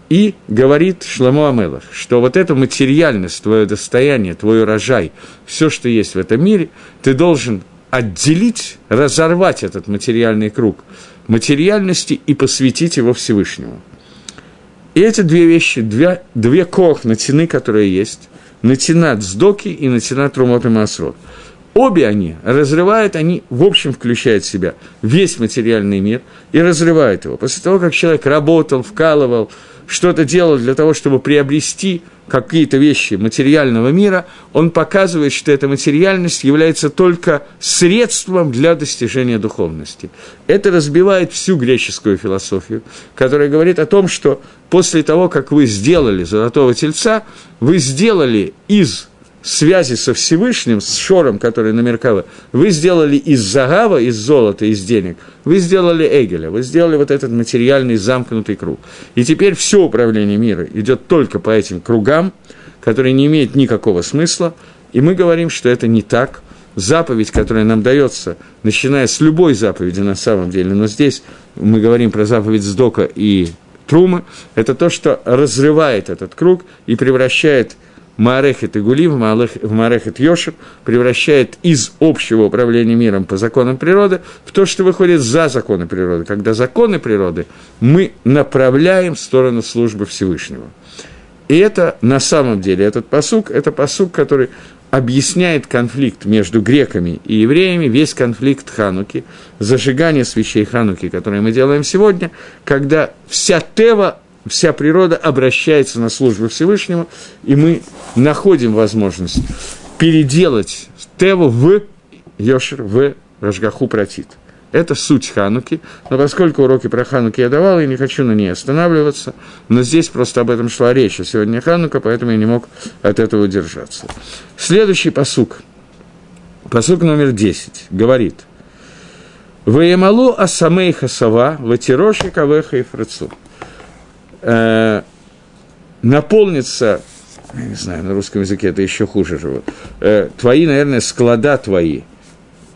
И говорит Шламу Амелах, что вот эта материальность, твое достояние, твой урожай, все, что есть в этом мире, ты должен отделить, разорвать этот материальный круг материальности и посвятить его Всевышнему. И эти две вещи, две, две кох натяны, которые есть, натянат сдоки и натянат румот и масрот. Обе они разрывают, они в общем включают в себя весь материальный мир и разрывают его. После того, как человек работал, вкалывал, что-то делал для того, чтобы приобрести какие-то вещи материального мира, он показывает, что эта материальность является только средством для достижения духовности. Это разбивает всю греческую философию, которая говорит о том, что после того, как вы сделали золотого тельца, вы сделали из связи со Всевышним, с Шором, который на Меркава, вы сделали из загава, из золота, из денег, вы сделали Эгеля, вы сделали вот этот материальный замкнутый круг. И теперь все управление мира идет только по этим кругам, которые не имеют никакого смысла, и мы говорим, что это не так. Заповедь, которая нам дается, начиная с любой заповеди на самом деле, но здесь мы говорим про заповедь Сдока и Трумы, это то, что разрывает этот круг и превращает Маарехет и Гули в Маарехет Йошер превращает из общего управления миром по законам природы в то, что выходит за законы природы, когда законы природы мы направляем в сторону службы Всевышнего. И это на самом деле, этот посук, это посук, который объясняет конфликт между греками и евреями, весь конфликт Хануки, зажигание свечей Хануки, которые мы делаем сегодня, когда вся Тева вся природа обращается на службу Всевышнему, и мы находим возможность переделать Теву в Йошер, в Рожгаху Протит. Это суть Хануки, но поскольку уроки про Хануки я давал, я не хочу на ней останавливаться, но здесь просто об этом шла речь, а сегодня Ханука, поэтому я не мог от этого удержаться. Следующий посук, посук номер 10, говорит – Ваемалу асамей хасава, ватироши кавеха и фрацу. Э, наполнится, я не знаю, на русском языке это еще хуже живут, э, твои, наверное, склада твои,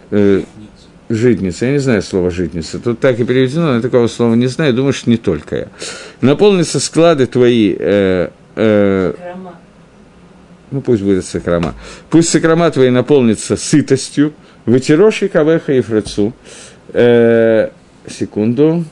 э, житница, я не знаю слово житница, тут так и переведено, но я такого слова не знаю, думаю, что не только я. Наполнятся склады твои, э, э, ну пусть будет сакрома, пусть сакрома твои наполнятся сытостью, вытироши кавеха и фрацу, э, секунду,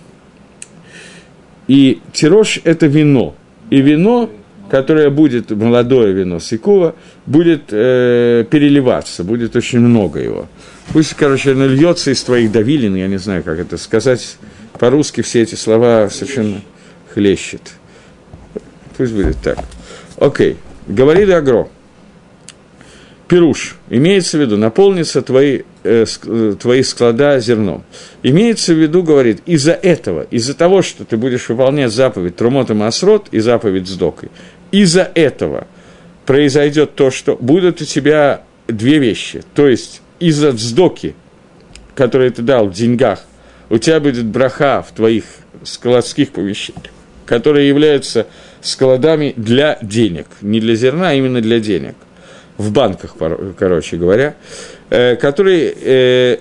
и тирош – это вино, и вино, которое будет, молодое вино Сикува, будет э, переливаться, будет очень много его. Пусть, короче, оно льется из твоих давилин, я не знаю, как это сказать. По-русски все эти слова совершенно хлещет. Пусть будет так. Окей. Говорит Агро. Пируш. Имеется в виду, наполнится твои, твои склада зерном. Имеется в виду, говорит, из-за этого, из-за того, что ты будешь выполнять заповедь Трумота Масрот и заповедь Сдокой, из-за этого произойдет то, что будут у тебя две вещи. То есть из-за вздоки, которые ты дал в деньгах, у тебя будет браха в твоих складских помещениях, которые являются складами для денег, не для зерна, а именно для денег, в банках, короче говоря, э, которые э,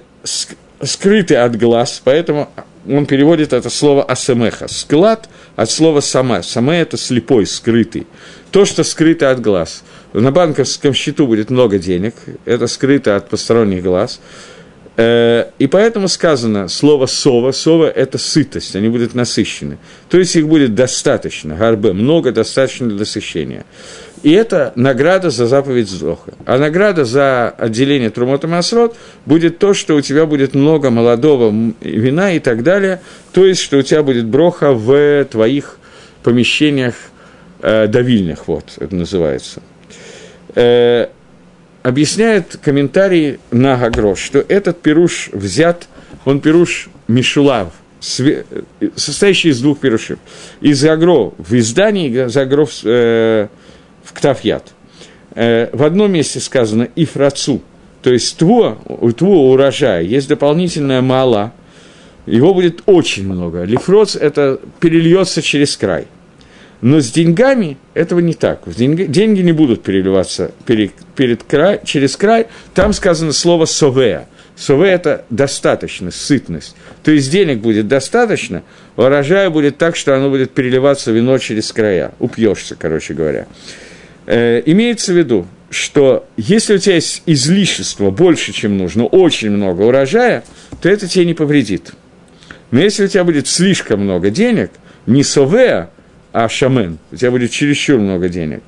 скрыты от глаз, поэтому он переводит это слово асемеха. Склад от слова сама. Сама – это слепой, скрытый. То, что скрыто от глаз – на банковском счету будет много денег, это скрыто от посторонних глаз. Э, и поэтому сказано слово «сова». «Сова» – это сытость, они будут насыщены. То есть их будет достаточно, гарбе, много, достаточно для насыщения. И это награда за заповедь Зоха. А награда за отделение Трумота Масрот будет то, что у тебя будет много молодого вина и так далее. То есть, что у тебя будет броха в твоих помещениях э, давильных, вот это называется э, объясняет комментарий на Гагрош, что этот пируш взят, он пируш Мишулав, состоящий из двух пирушев. Из Агро в издании, из Агро в, э, Ктафьят. Э, в одном месте сказано «ифрацу», то есть тво, у тво урожая есть дополнительная мала, его будет очень много. Лифроц – это перельется через край – но с деньгами этого не так. Деньги, деньги не будут переливаться перед, перед край, через край. Там сказано слово «совея». Сове – это достаточно, сытность. То есть денег будет достаточно, урожая будет так, что оно будет переливаться вино через края. Упьешься, короче говоря. Э, имеется в виду, что если у тебя есть излишество больше, чем нужно, очень много урожая, то это тебе не повредит. Но если у тебя будет слишком много денег, не совея, а шамен, у тебя будет чересчур много денег,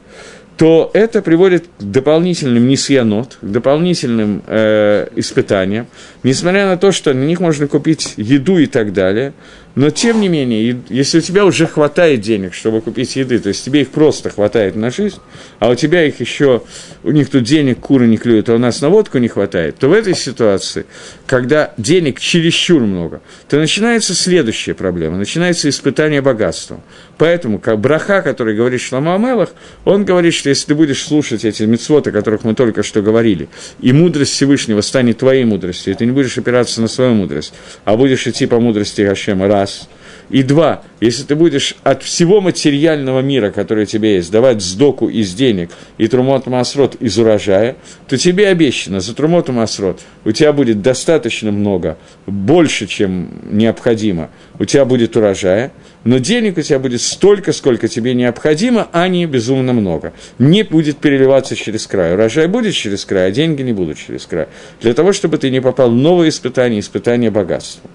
то это приводит к дополнительным несьянот, к дополнительным э, испытаниям, несмотря на то, что на них можно купить еду и так далее, но, тем не менее, если у тебя уже хватает денег, чтобы купить еды, то есть тебе их просто хватает на жизнь, а у тебя их еще, у них тут денег куры не клюют, а у нас на водку не хватает, то в этой ситуации, когда денег чересчур много, то начинается следующая проблема, начинается испытание богатством. Поэтому, как браха, который говорит Шлама Амелах, он говорит, что если ты будешь слушать эти мецвоты, о которых мы только что говорили, и мудрость Всевышнего станет твоей мудростью, и ты не будешь опираться на свою мудрость, а будешь идти по мудрости Гашема раз, раз. И два, если ты будешь от всего материального мира, который у тебя есть, давать сдоку из денег и трумот масрот из урожая, то тебе обещано за трумот масрот у тебя будет достаточно много, больше, чем необходимо, у тебя будет урожая, но денег у тебя будет столько, сколько тебе необходимо, а не безумно много. Не будет переливаться через край. Урожай будет через край, а деньги не будут через край. Для того, чтобы ты не попал в новые испытания, испытания богатства.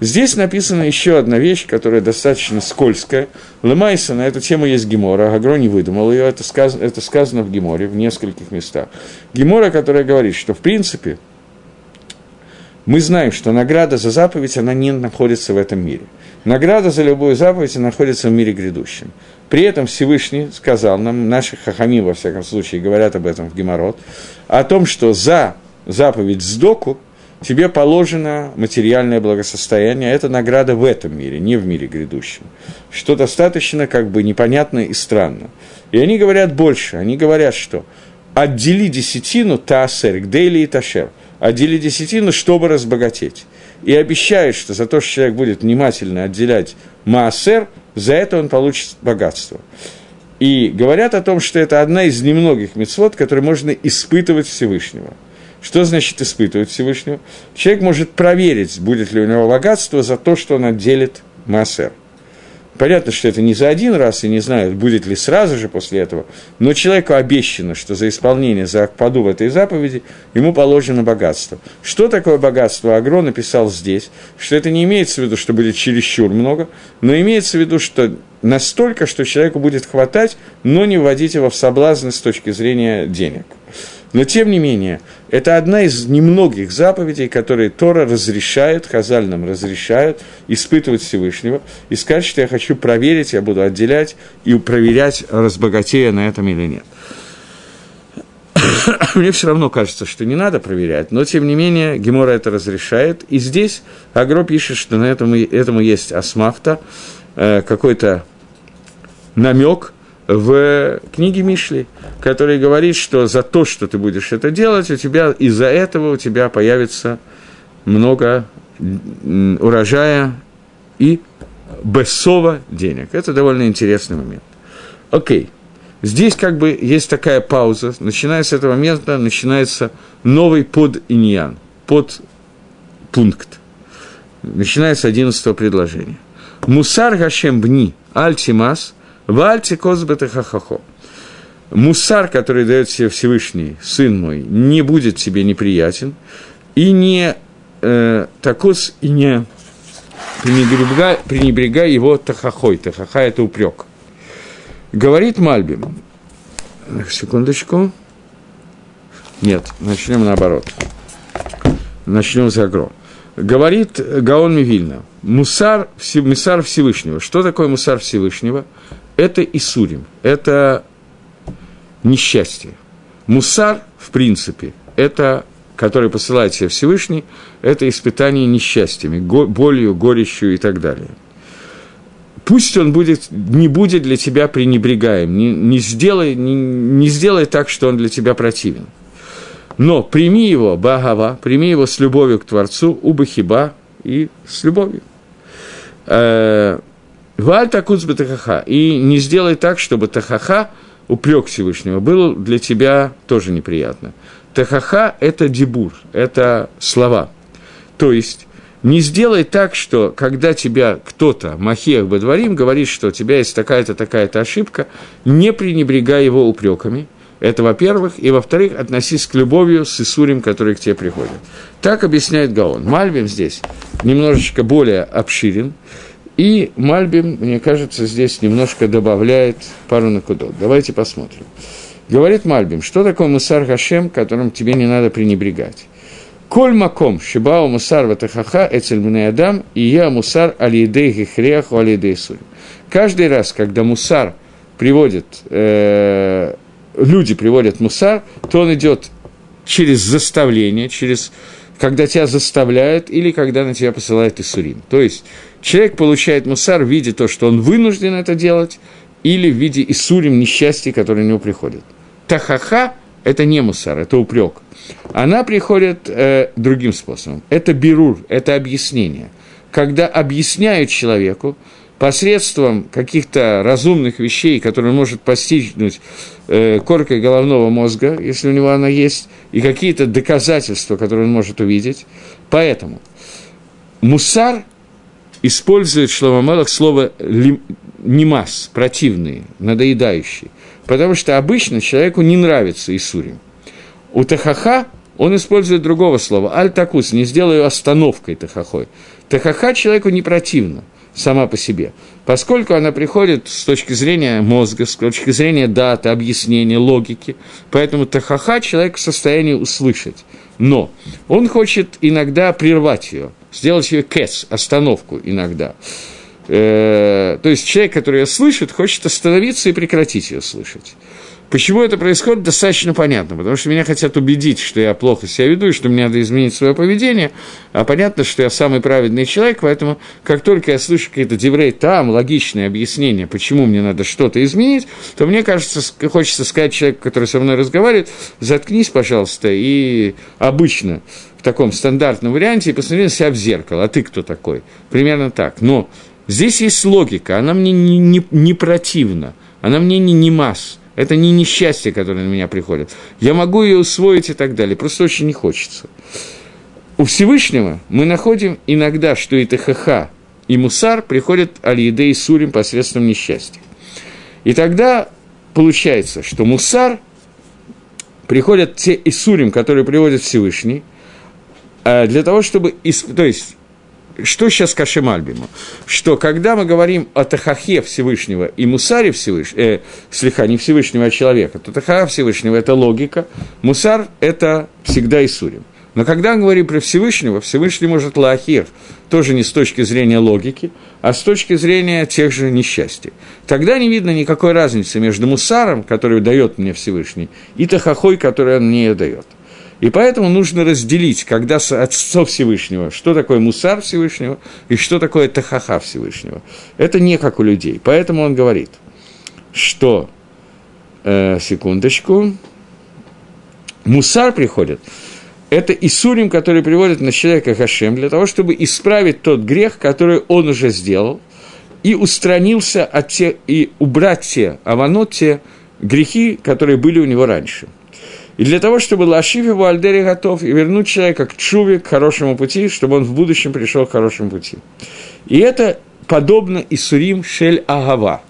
Здесь написана еще одна вещь, которая достаточно скользкая. Лемайса на эту тему есть Гемора, Агро не выдумал ее, это сказано, это сказано в Геморе в нескольких местах. Гемора, которая говорит, что в принципе мы знаем, что награда за заповедь, она не находится в этом мире. Награда за любую заповедь находится в мире грядущем. При этом Всевышний сказал нам, наши хахами, во всяком случае, говорят об этом в Геморрот, о том, что за заповедь сдоку – тебе положено материальное благосостояние, это награда в этом мире, не в мире грядущем, что достаточно как бы непонятно и странно. И они говорят больше, они говорят, что отдели десятину таасер, гдейли и ташер, отдели десятину, чтобы разбогатеть. и обещают, что за то, что человек будет внимательно отделять Маасер, за это он получит богатство. И говорят о том, что это одна из немногих мецвод, которые можно испытывать Всевышнего. Что значит испытывать Всевышнего? Человек может проверить, будет ли у него богатство за то, что он отделит Маасер. Понятно, что это не за один раз, и не знаю, будет ли сразу же после этого, но человеку обещано, что за исполнение, за Акпаду в этой заповеди ему положено богатство. Что такое богатство? Агро написал здесь, что это не имеется в виду, что будет чересчур много, но имеется в виду, что настолько, что человеку будет хватать, но не вводить его в соблазн с точки зрения денег. Но, тем не менее, это одна из немногих заповедей, которые Тора разрешает, Хазаль нам разрешают испытывать Всевышнего и сказать, что я хочу проверить, я буду отделять и проверять, разбогатея на этом или нет. (coughs) Мне все равно кажется, что не надо проверять, но тем не менее Гемора это разрешает. И здесь Агро пишет, что на этом, этому есть асмахта, э, какой-то намек – в книге Мишли, который говорит, что за то, что ты будешь это делать, у тебя из-за этого у тебя появится много урожая и бессова денег. Это довольно интересный момент. Окей. Здесь как бы есть такая пауза. Начиная с этого момента начинается новый под иньян, под пункт. Начиная с одиннадцатого предложения. Мусар Гашем Бни Альтимас – Вальти козбета хахахо. Мусар, который дает себе Всевышний, сын мой, не будет тебе неприятен, и не э, такос, и не пренебрегай, пренебрегай его тахахой. Тахаха – это упрек. Говорит Мальбим, секундочку, нет, начнем наоборот. Начнем с Агро. Говорит Гаон Мивильна, мусар, мусар Всевышнего. Что такое мусар Всевышнего? Это Исурим, это несчастье. Мусар, в принципе, это, который посылает себе Всевышний, это испытание несчастьями, болью, горечью и так далее. Пусть он будет, не будет для тебя пренебрегаем, не, не, сделай, не, не сделай так, что он для тебя противен. Но прими его, Багава, прими его с любовью к Творцу, Убахиба и с любовью. Э, Валь такуц тахаха. И не сделай так, чтобы тахаха, упрек Всевышнего, был для тебя тоже неприятно. Тахаха – это дебур, это слова. То есть, не сделай так, что когда тебя кто-то, Махех Бадварим, говорит, что у тебя есть такая-то, такая-то ошибка, не пренебрегай его упреками. Это во-первых. И во-вторых, относись к любовью с Исурим, который к тебе приходит. Так объясняет Гаон. Мальбим здесь немножечко более обширен. И Мальбим, мне кажется, здесь немножко добавляет пару накудот. Давайте посмотрим. Говорит Мальбим, что такое мусар Гашем, которым тебе не надо пренебрегать? Коль маком шибау мусар ватахаха эцель адам и я мусар алидей гихреаху алидей сурим. Каждый раз, когда мусар приводит, э, люди приводят мусар, то он идет через заставление, через когда тебя заставляют или когда на тебя посылают Исурим. То есть человек получает мусар в виде того, что он вынужден это делать, или в виде Исурим несчастья, которые на него приходят. Тахаха – это не мусар, это упрек. Она приходит э, другим способом. Это бирур, это объяснение. Когда объясняют человеку, посредством каких-то разумных вещей, которые он может постигнуть э, коркой головного мозга, если у него она есть, и какие-то доказательства, которые он может увидеть. Поэтому мусар использует Шломамелах слово «немас», противный, надоедающий, потому что обычно человеку не нравится Исурим. У Тахаха он использует другого слова, аль-такус, не сделаю остановкой Тахахой. Тахаха человеку не противно – сама по себе, поскольку она приходит с точки зрения мозга, с точки зрения даты, объяснения, логики, поэтому тахаха человек в состоянии услышать. Но он хочет иногда прервать ее, сделать ее кэс, остановку иногда. Э, то есть человек, который ее слышит, хочет остановиться и прекратить ее слышать. Почему это происходит, достаточно понятно, потому что меня хотят убедить, что я плохо себя веду, и что мне надо изменить свое поведение, а понятно, что я самый праведный человек, поэтому как только я слышу какие-то деврей там, логичные объяснения, почему мне надо что-то изменить, то мне кажется, хочется сказать человеку, который со мной разговаривает, заткнись, пожалуйста, и обычно в таком стандартном варианте и посмотри на себя в зеркало, а ты кто такой? Примерно так. Но здесь есть логика, она мне не, не, не противна, она мне не, не масс. Это не несчастье, которое на меня приходит. Я могу ее усвоить и так далее, просто очень не хочется. У Всевышнего мы находим иногда, что и ТХХ, и Мусар приходят Аль-Еде и Сурим посредством несчастья. И тогда получается, что Мусар приходят те Исурим, которые приводят Всевышний, а для того, чтобы... То есть что сейчас Кашем Альбиму? Что когда мы говорим о Тахахе Всевышнего и Мусаре Всевышнего, э, слегка не Всевышнего, а человека, то Тахаха Всевышнего – это логика, Мусар – это всегда Исурим. Но когда мы говорим про Всевышнего, Всевышний может лахир, тоже не с точки зрения логики, а с точки зрения тех же несчастий. Тогда не видно никакой разницы между мусаром, который дает мне Всевышний, и тахахой, который он мне дает. И поэтому нужно разделить, когда отцов Всевышнего, что такое мусар Всевышнего и что такое тахаха Всевышнего. Это не как у людей. Поэтому он говорит, что, э, секундочку, мусар приходит, это Исурим, который приводит на человека Хашем, для того, чтобы исправить тот грех, который он уже сделал, и устранился от те, и убрать те аванот, те грехи, которые были у него раньше – и для того, чтобы Лашив его Альдери готов и вернуть человека к чуве, к хорошему пути, чтобы он в будущем пришел к хорошему пути. И это подобно Исурим Шель Агава.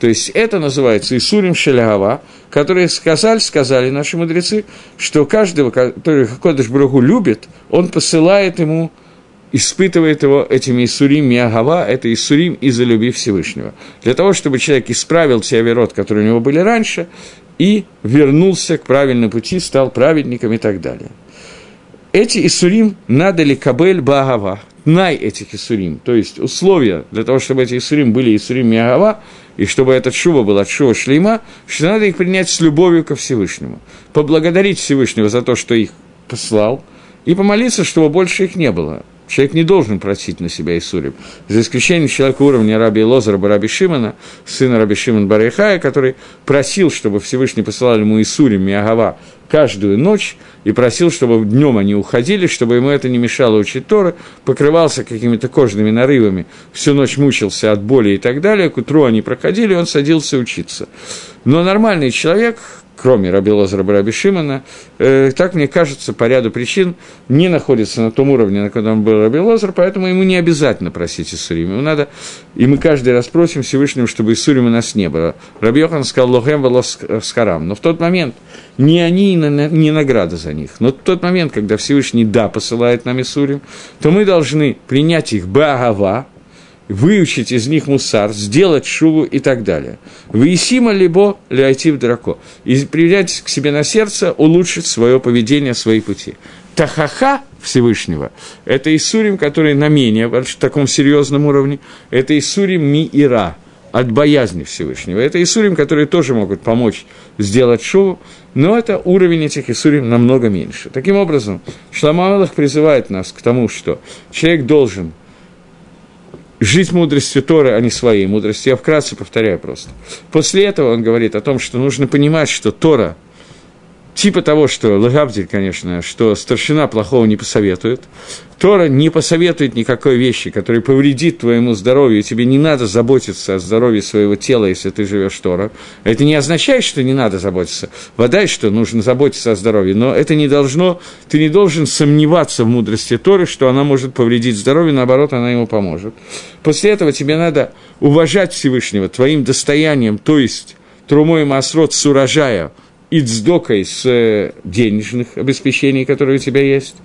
То есть это называется Исурим Шель Агава, которые сказали, сказали наши мудрецы, что каждого, который Кодыш Бруху любит, он посылает ему испытывает его этими Исурим Миагава, это Исурим из-за любви Всевышнего. Для того, чтобы человек исправил те аверот, которые у него были раньше, и вернулся к правильному пути, стал праведником и так далее. Эти Исурим надо ли Кабель Багава, най этих Исурим, то есть условия для того, чтобы эти Исурим были Исурим Миагава, и чтобы этот шува был от шува шлейма, что надо их принять с любовью ко Всевышнему, поблагодарить Всевышнего за то, что их послал, и помолиться, чтобы больше их не было. Человек не должен просить на себя Исурим. За исключением человека уровня Раби Лозера Бараби Шимана, сына Раби Шиман Барайхая, который просил, чтобы Всевышний посылал ему Исурим Миагава каждую ночь, и просил, чтобы днем они уходили, чтобы ему это не мешало учить Торы, покрывался какими-то кожными нарывами, всю ночь мучился от боли и так далее, к утру они проходили, он садился учиться. Но нормальный человек, кроме Раби Лозера Раби Шимона, э, так мне кажется, по ряду причин не находится на том уровне, на котором был Раби Лозер, поэтому ему не обязательно просить Иссурим. Ему надо, и мы каждый раз просим Всевышнему, чтобы Иссурим у нас не было. Раби Йохан сказал Лохем Волоскарам. Но в тот момент не они, не награда за них. Но в тот момент, когда Всевышний да посылает нам Иссурим, то мы должны принять их Багава, выучить из них мусар, сделать шуву и так далее. Выисима либо в драко. И приведять к себе на сердце, улучшить свое поведение, свои пути. Тахаха Всевышнего – это Исурим, который на менее, в таком серьезном уровне, это Исурим Ми-Ира, от боязни Всевышнего. Это Исурим, которые тоже могут помочь сделать шоу, но это уровень этих Исурим намного меньше. Таким образом, Шламамалах призывает нас к тому, что человек должен – жить мудростью Торы, а не своей мудростью. Я вкратце повторяю просто. После этого он говорит о том, что нужно понимать, что Тора типа того, что Лагабдиль, конечно, что старшина плохого не посоветует. Тора не посоветует никакой вещи, которая повредит твоему здоровью, тебе не надо заботиться о здоровье своего тела, если ты живешь Тора. Это не означает, что не надо заботиться. Вода, что нужно заботиться о здоровье, но это не должно, ты не должен сомневаться в мудрости Торы, что она может повредить здоровье, наоборот, она ему поможет. После этого тебе надо уважать Всевышнего твоим достоянием, то есть трумой масрот с урожая – и цдокой с э, денежных обеспечений, которые у тебя есть.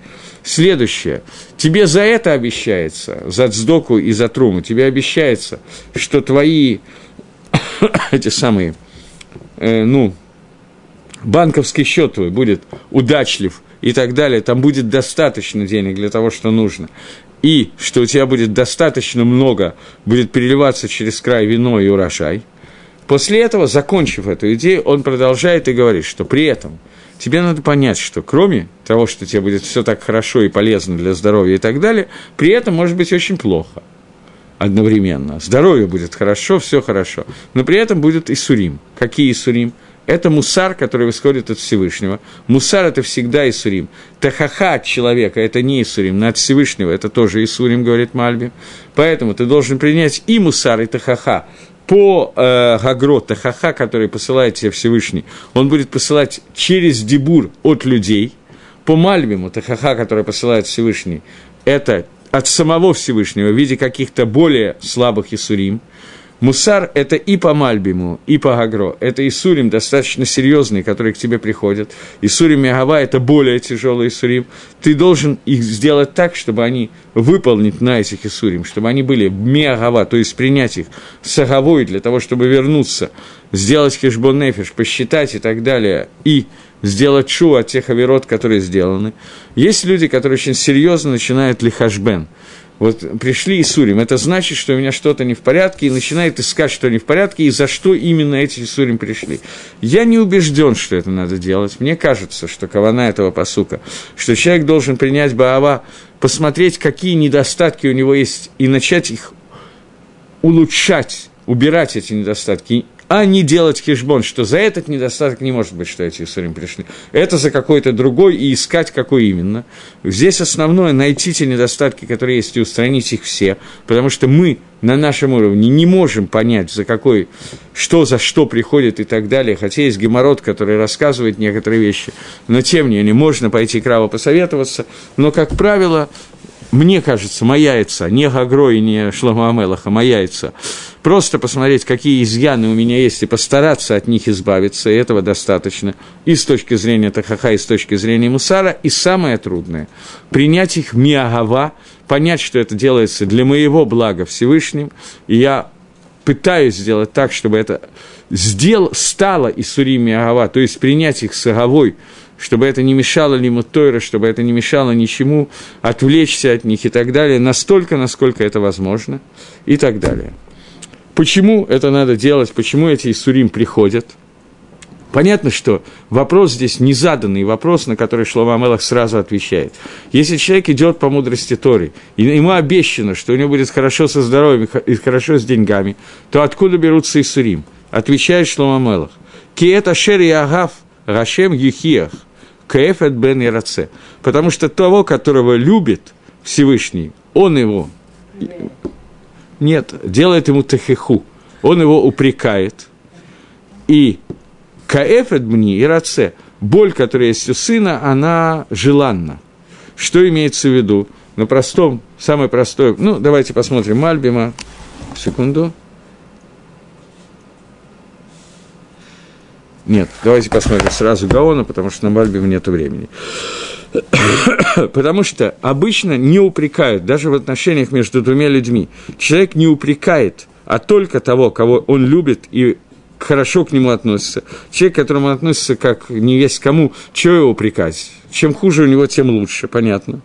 Следующее. Тебе за это обещается, за цдоку и за труму, тебе обещается, что твои (coughs) эти самые, э, ну, банковский счет твой будет удачлив и так далее, там будет достаточно денег для того, что нужно. И что у тебя будет достаточно много, будет переливаться через край вино и урожай – После этого, закончив эту идею, он продолжает и говорит, что при этом тебе надо понять, что кроме того, что тебе будет все так хорошо и полезно для здоровья и так далее, при этом может быть очень плохо одновременно. Здоровье будет хорошо, все хорошо, но при этом будет и сурим. Какие сурим? Это мусар, который исходит от Всевышнего. Мусар – это всегда Исурим. Тахаха от человека – это не Исурим, но от Всевышнего – это тоже Исурим, говорит Мальби. Поэтому ты должен принять и мусар, и тахаха по э, Гагро, тахаха, который посылает тебе Всевышний. Он будет посылать через дебур от людей. По Мальбиму, тахаха, который посылает Всевышний, это от самого Всевышнего в виде каких-то более слабых Исурим – Мусар – это и по Мальбиму, и по Гагро. Это Исурим достаточно серьезные, которые к тебе приходят. Исурим и Агава – это более тяжелые Исурим. Ты должен их сделать так, чтобы они выполнить на этих Исурим, чтобы они были Миагава, то есть принять их с Аговой для того, чтобы вернуться, сделать хешбон нефиш, посчитать и так далее, и сделать шу от тех оверот, которые сделаны. Есть люди, которые очень серьезно начинают лихашбен – вот пришли Исурим, это значит, что у меня что-то не в порядке, и начинает искать, что не в порядке, и за что именно эти Исурим пришли. Я не убежден, что это надо делать. Мне кажется, что кавана этого посука, что человек должен принять Баава, посмотреть, какие недостатки у него есть, и начать их улучшать, убирать эти недостатки, а не делать хешбон, что за этот недостаток не может быть, что эти Исурим пришли. Это за какой-то другой и искать, какой именно. Здесь основное – найти те недостатки, которые есть, и устранить их все, потому что мы на нашем уровне не можем понять, за какой, что за что приходит и так далее, хотя есть геморрот, который рассказывает некоторые вещи, но тем не менее можно пойти к Раву посоветоваться, но, как правило, мне кажется, моя яйца, не Гагро и не Шлома Амелаха, моя яйца, просто посмотреть, какие изъяны у меня есть, и постараться от них избавиться, и этого достаточно, и с точки зрения Тахаха, и с точки зрения Мусара, и самое трудное – принять их миагава, понять, что это делается для моего блага Всевышним, и я пытаюсь сделать так, чтобы это сделал, стало Исурим Миагава, то есть принять их с Аговой, чтобы это не мешало лиму Тойра, чтобы это не мешало ничему, отвлечься от них и так далее, настолько, насколько это возможно, и так далее. Почему это надо делать, почему эти Исурим приходят? Понятно, что вопрос здесь не заданный вопрос, на который Шлома Амелах сразу отвечает. Если человек идет по мудрости Тори, и ему обещано, что у него будет хорошо со здоровьем и хорошо с деньгами, то откуда берутся Исурим? Отвечает Шлома Амелах. Киета шери агав рашем юхиях Кефет бен Ираце. Потому что того, которого любит Всевышний, он его... Нет, делает ему тахиху. Он его упрекает. И Каэфет и раце, боль, которая есть у сына, она желанна. Что имеется в виду? На простом, самое простое, ну, давайте посмотрим Мальбима, секунду. Нет, давайте посмотрим сразу Гаона, потому что на Мальбиме нет времени. (coughs) Потому что обычно не упрекают, даже в отношениях между двумя людьми. Человек не упрекает, а только того, кого он любит и хорошо к нему относится. Человек, к которому относится как не весь кому, что его упрекать? Чем хуже у него, тем лучше, понятно.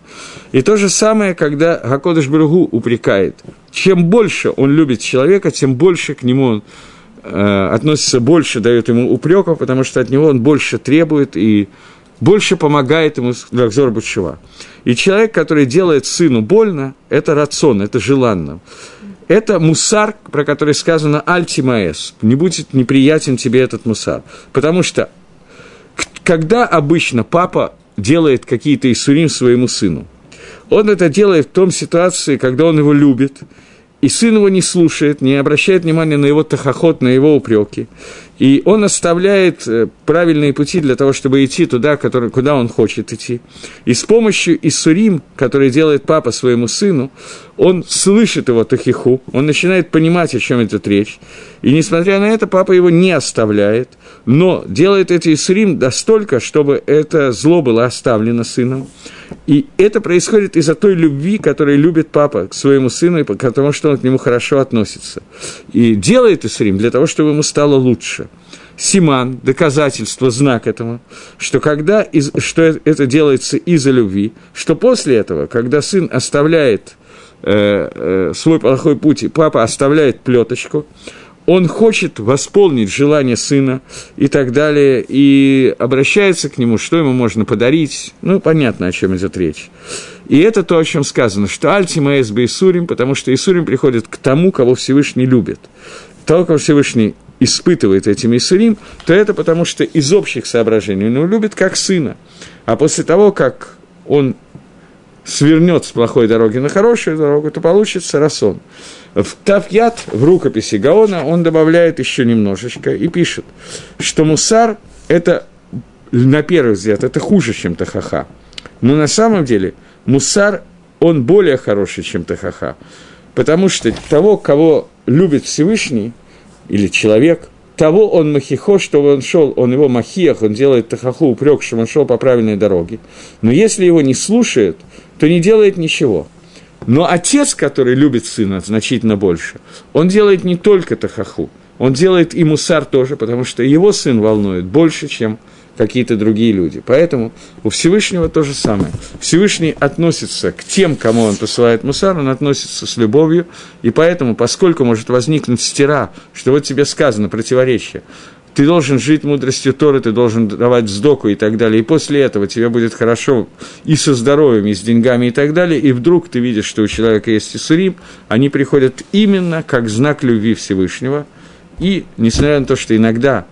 И то же самое, когда Гакодыш Бругу упрекает. Чем больше он любит человека, тем больше к нему он относится больше, дает ему упреков, потому что от него он больше требует и больше помогает ему для Бучева. И человек, который делает сыну больно, это рацион, это желанно. Это мусар, про который сказано «альтимаэс», не будет неприятен тебе этот мусар. Потому что когда обычно папа делает какие-то иссурим своему сыну, он это делает в том ситуации, когда он его любит – и сын его не слушает, не обращает внимания на его тахоход, на его упреки. И он оставляет э, правильные пути для того, чтобы идти туда, который, куда он хочет идти. И с помощью Иссурим, который делает папа своему сыну, он слышит его тахиху, он начинает понимать, о чем идет речь. И несмотря на это, папа его не оставляет, но делает эти Иссурим настолько, чтобы это зло было оставлено сыном. И это происходит из-за той любви, которую любит папа к своему сыну, потому что он к нему хорошо относится. И делает Исрим для того, чтобы ему стало лучше. Симан, доказательство, знак этому, что, когда, из, что это делается из-за любви, что после этого, когда сын оставляет э, э, свой плохой путь, и папа оставляет плеточку, он хочет восполнить желание сына и так далее, и обращается к нему, что ему можно подарить. Ну, понятно, о чем идет речь. И это то, о чем сказано, что Альтима Эсбе Исурим, потому что Исурим приходит к тому, кого Всевышний любит. Того, кого Всевышний испытывает этим Исурим, то это потому, что из общих соображений он его любит как сына. А после того, как он свернет с плохой дороги на хорошую дорогу, то получится расон. В Тавьят, в рукописи Гаона, он добавляет еще немножечко и пишет, что мусар – это, на первый взгляд, это хуже, чем тахаха. Но на самом деле мусар, он более хороший, чем тахаха. Потому что того, кого любит Всевышний, или человек, того он махихо, чтобы он шел, он его махиях, он делает тахаху упрек, что он шел по правильной дороге. Но если его не слушает, то не делает ничего. Но отец, который любит сына значительно больше, он делает не только тахаху, он делает и мусар тоже, потому что его сын волнует больше, чем какие-то другие люди. Поэтому у Всевышнего то же самое. Всевышний относится к тем, кому он посылает мусар, он относится с любовью, и поэтому, поскольку может возникнуть стира, что вот тебе сказано противоречие, ты должен жить мудростью Торы, ты должен давать сдоку и так далее. И после этого тебе будет хорошо и со здоровьем, и с деньгами и так далее. И вдруг ты видишь, что у человека есть Исурим, они приходят именно как знак любви Всевышнего. И, несмотря на то, что иногда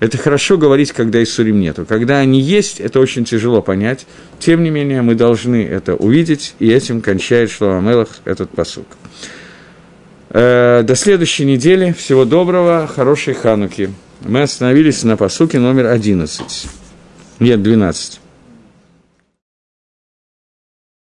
это хорошо говорить, когда Исурим нету. Когда они есть, это очень тяжело понять. Тем не менее, мы должны это увидеть, и этим кончает Шлоамелах этот посук. Э, до следующей недели. Всего доброго, хорошей хануки. Мы остановились на посуке номер 11. Нет, 12.